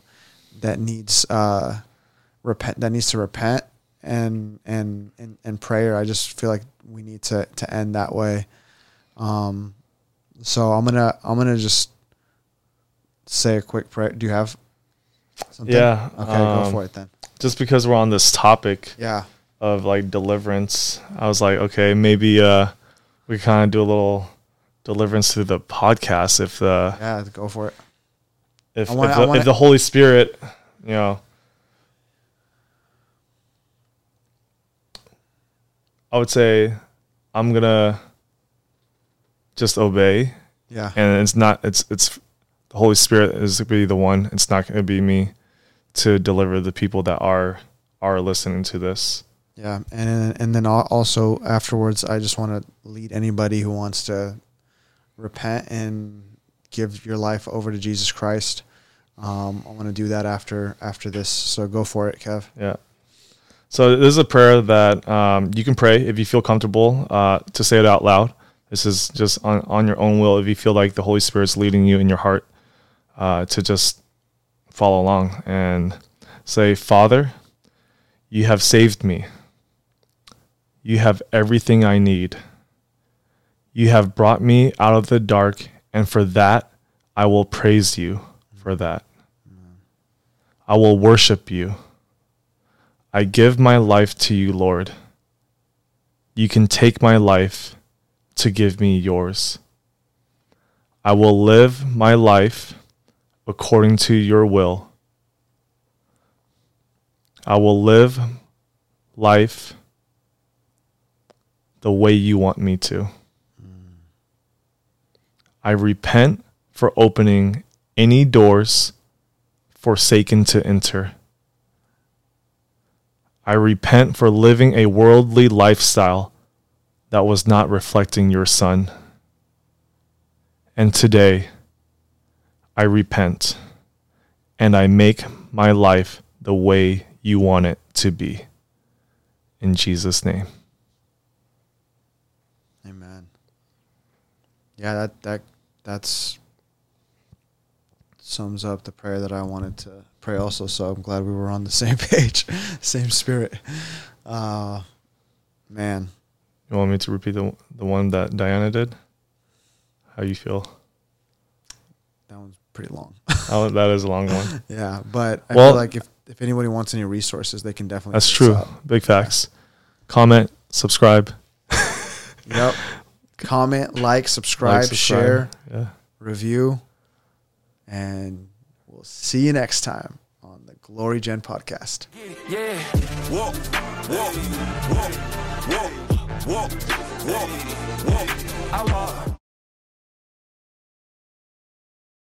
that needs uh, repent that needs to repent and and and and prayer. I just feel like we need to to end that way. Um, so I'm gonna I'm gonna just say a quick prayer. Do you have something? Yeah, Okay, go um, for it then. just because we're on this topic Yeah. of like deliverance i was like okay maybe uh we kind of do a little deliverance through the podcast if the Yeah. Go for it. if, wanna- if, the, wanna- if the holy spirit you know i would say i'm gonna just obey Yeah. and it's not it's it's the holy spirit is going to be the one it's not going to be me to deliver the people that are are listening to this Yeah, and and then also afterwards, I just want to lead anybody who wants to repent and give your life over to Jesus Christ. Um, I want to do that after after this. So go for it, Kev. Yeah. So this is a prayer that um, you can pray if you feel comfortable uh, to say it out loud. This is just on, on your own will if you feel like the Holy Spirit's leading you in your heart uh, to just follow along and say, Father, you have saved me. You have everything I need. You have brought me out of the dark, and for that, I will praise you for that. I will worship you. I give my life to you, Lord. You can take my life to give me yours. I will live my life according to your will. I will live life the way you want me to. I repent for opening any doors for Satan to enter. I repent for living a worldly lifestyle that was not reflecting your son. And today, I repent and I make my life the way you want it to be. In Jesus' name. Amen. Yeah, that that that's sums up the prayer that I wanted to pray also. So I'm glad we were on the same page, same spirit. Uh man. You want me to repeat the the one that Diana did? How you feel? That one's pretty long. Oh, that is a long one. yeah, but I Well- feel like if if anybody wants any resources, they can definitely That's true. Big facts. Comment, subscribe. Yep. Comment, like, subscribe, like, subscribe. share, Yeah. review, and we'll see you next time on the Glory Gen podcast. Yeah. Walk, walk, walk, walk, walk, walk, walk. I walk.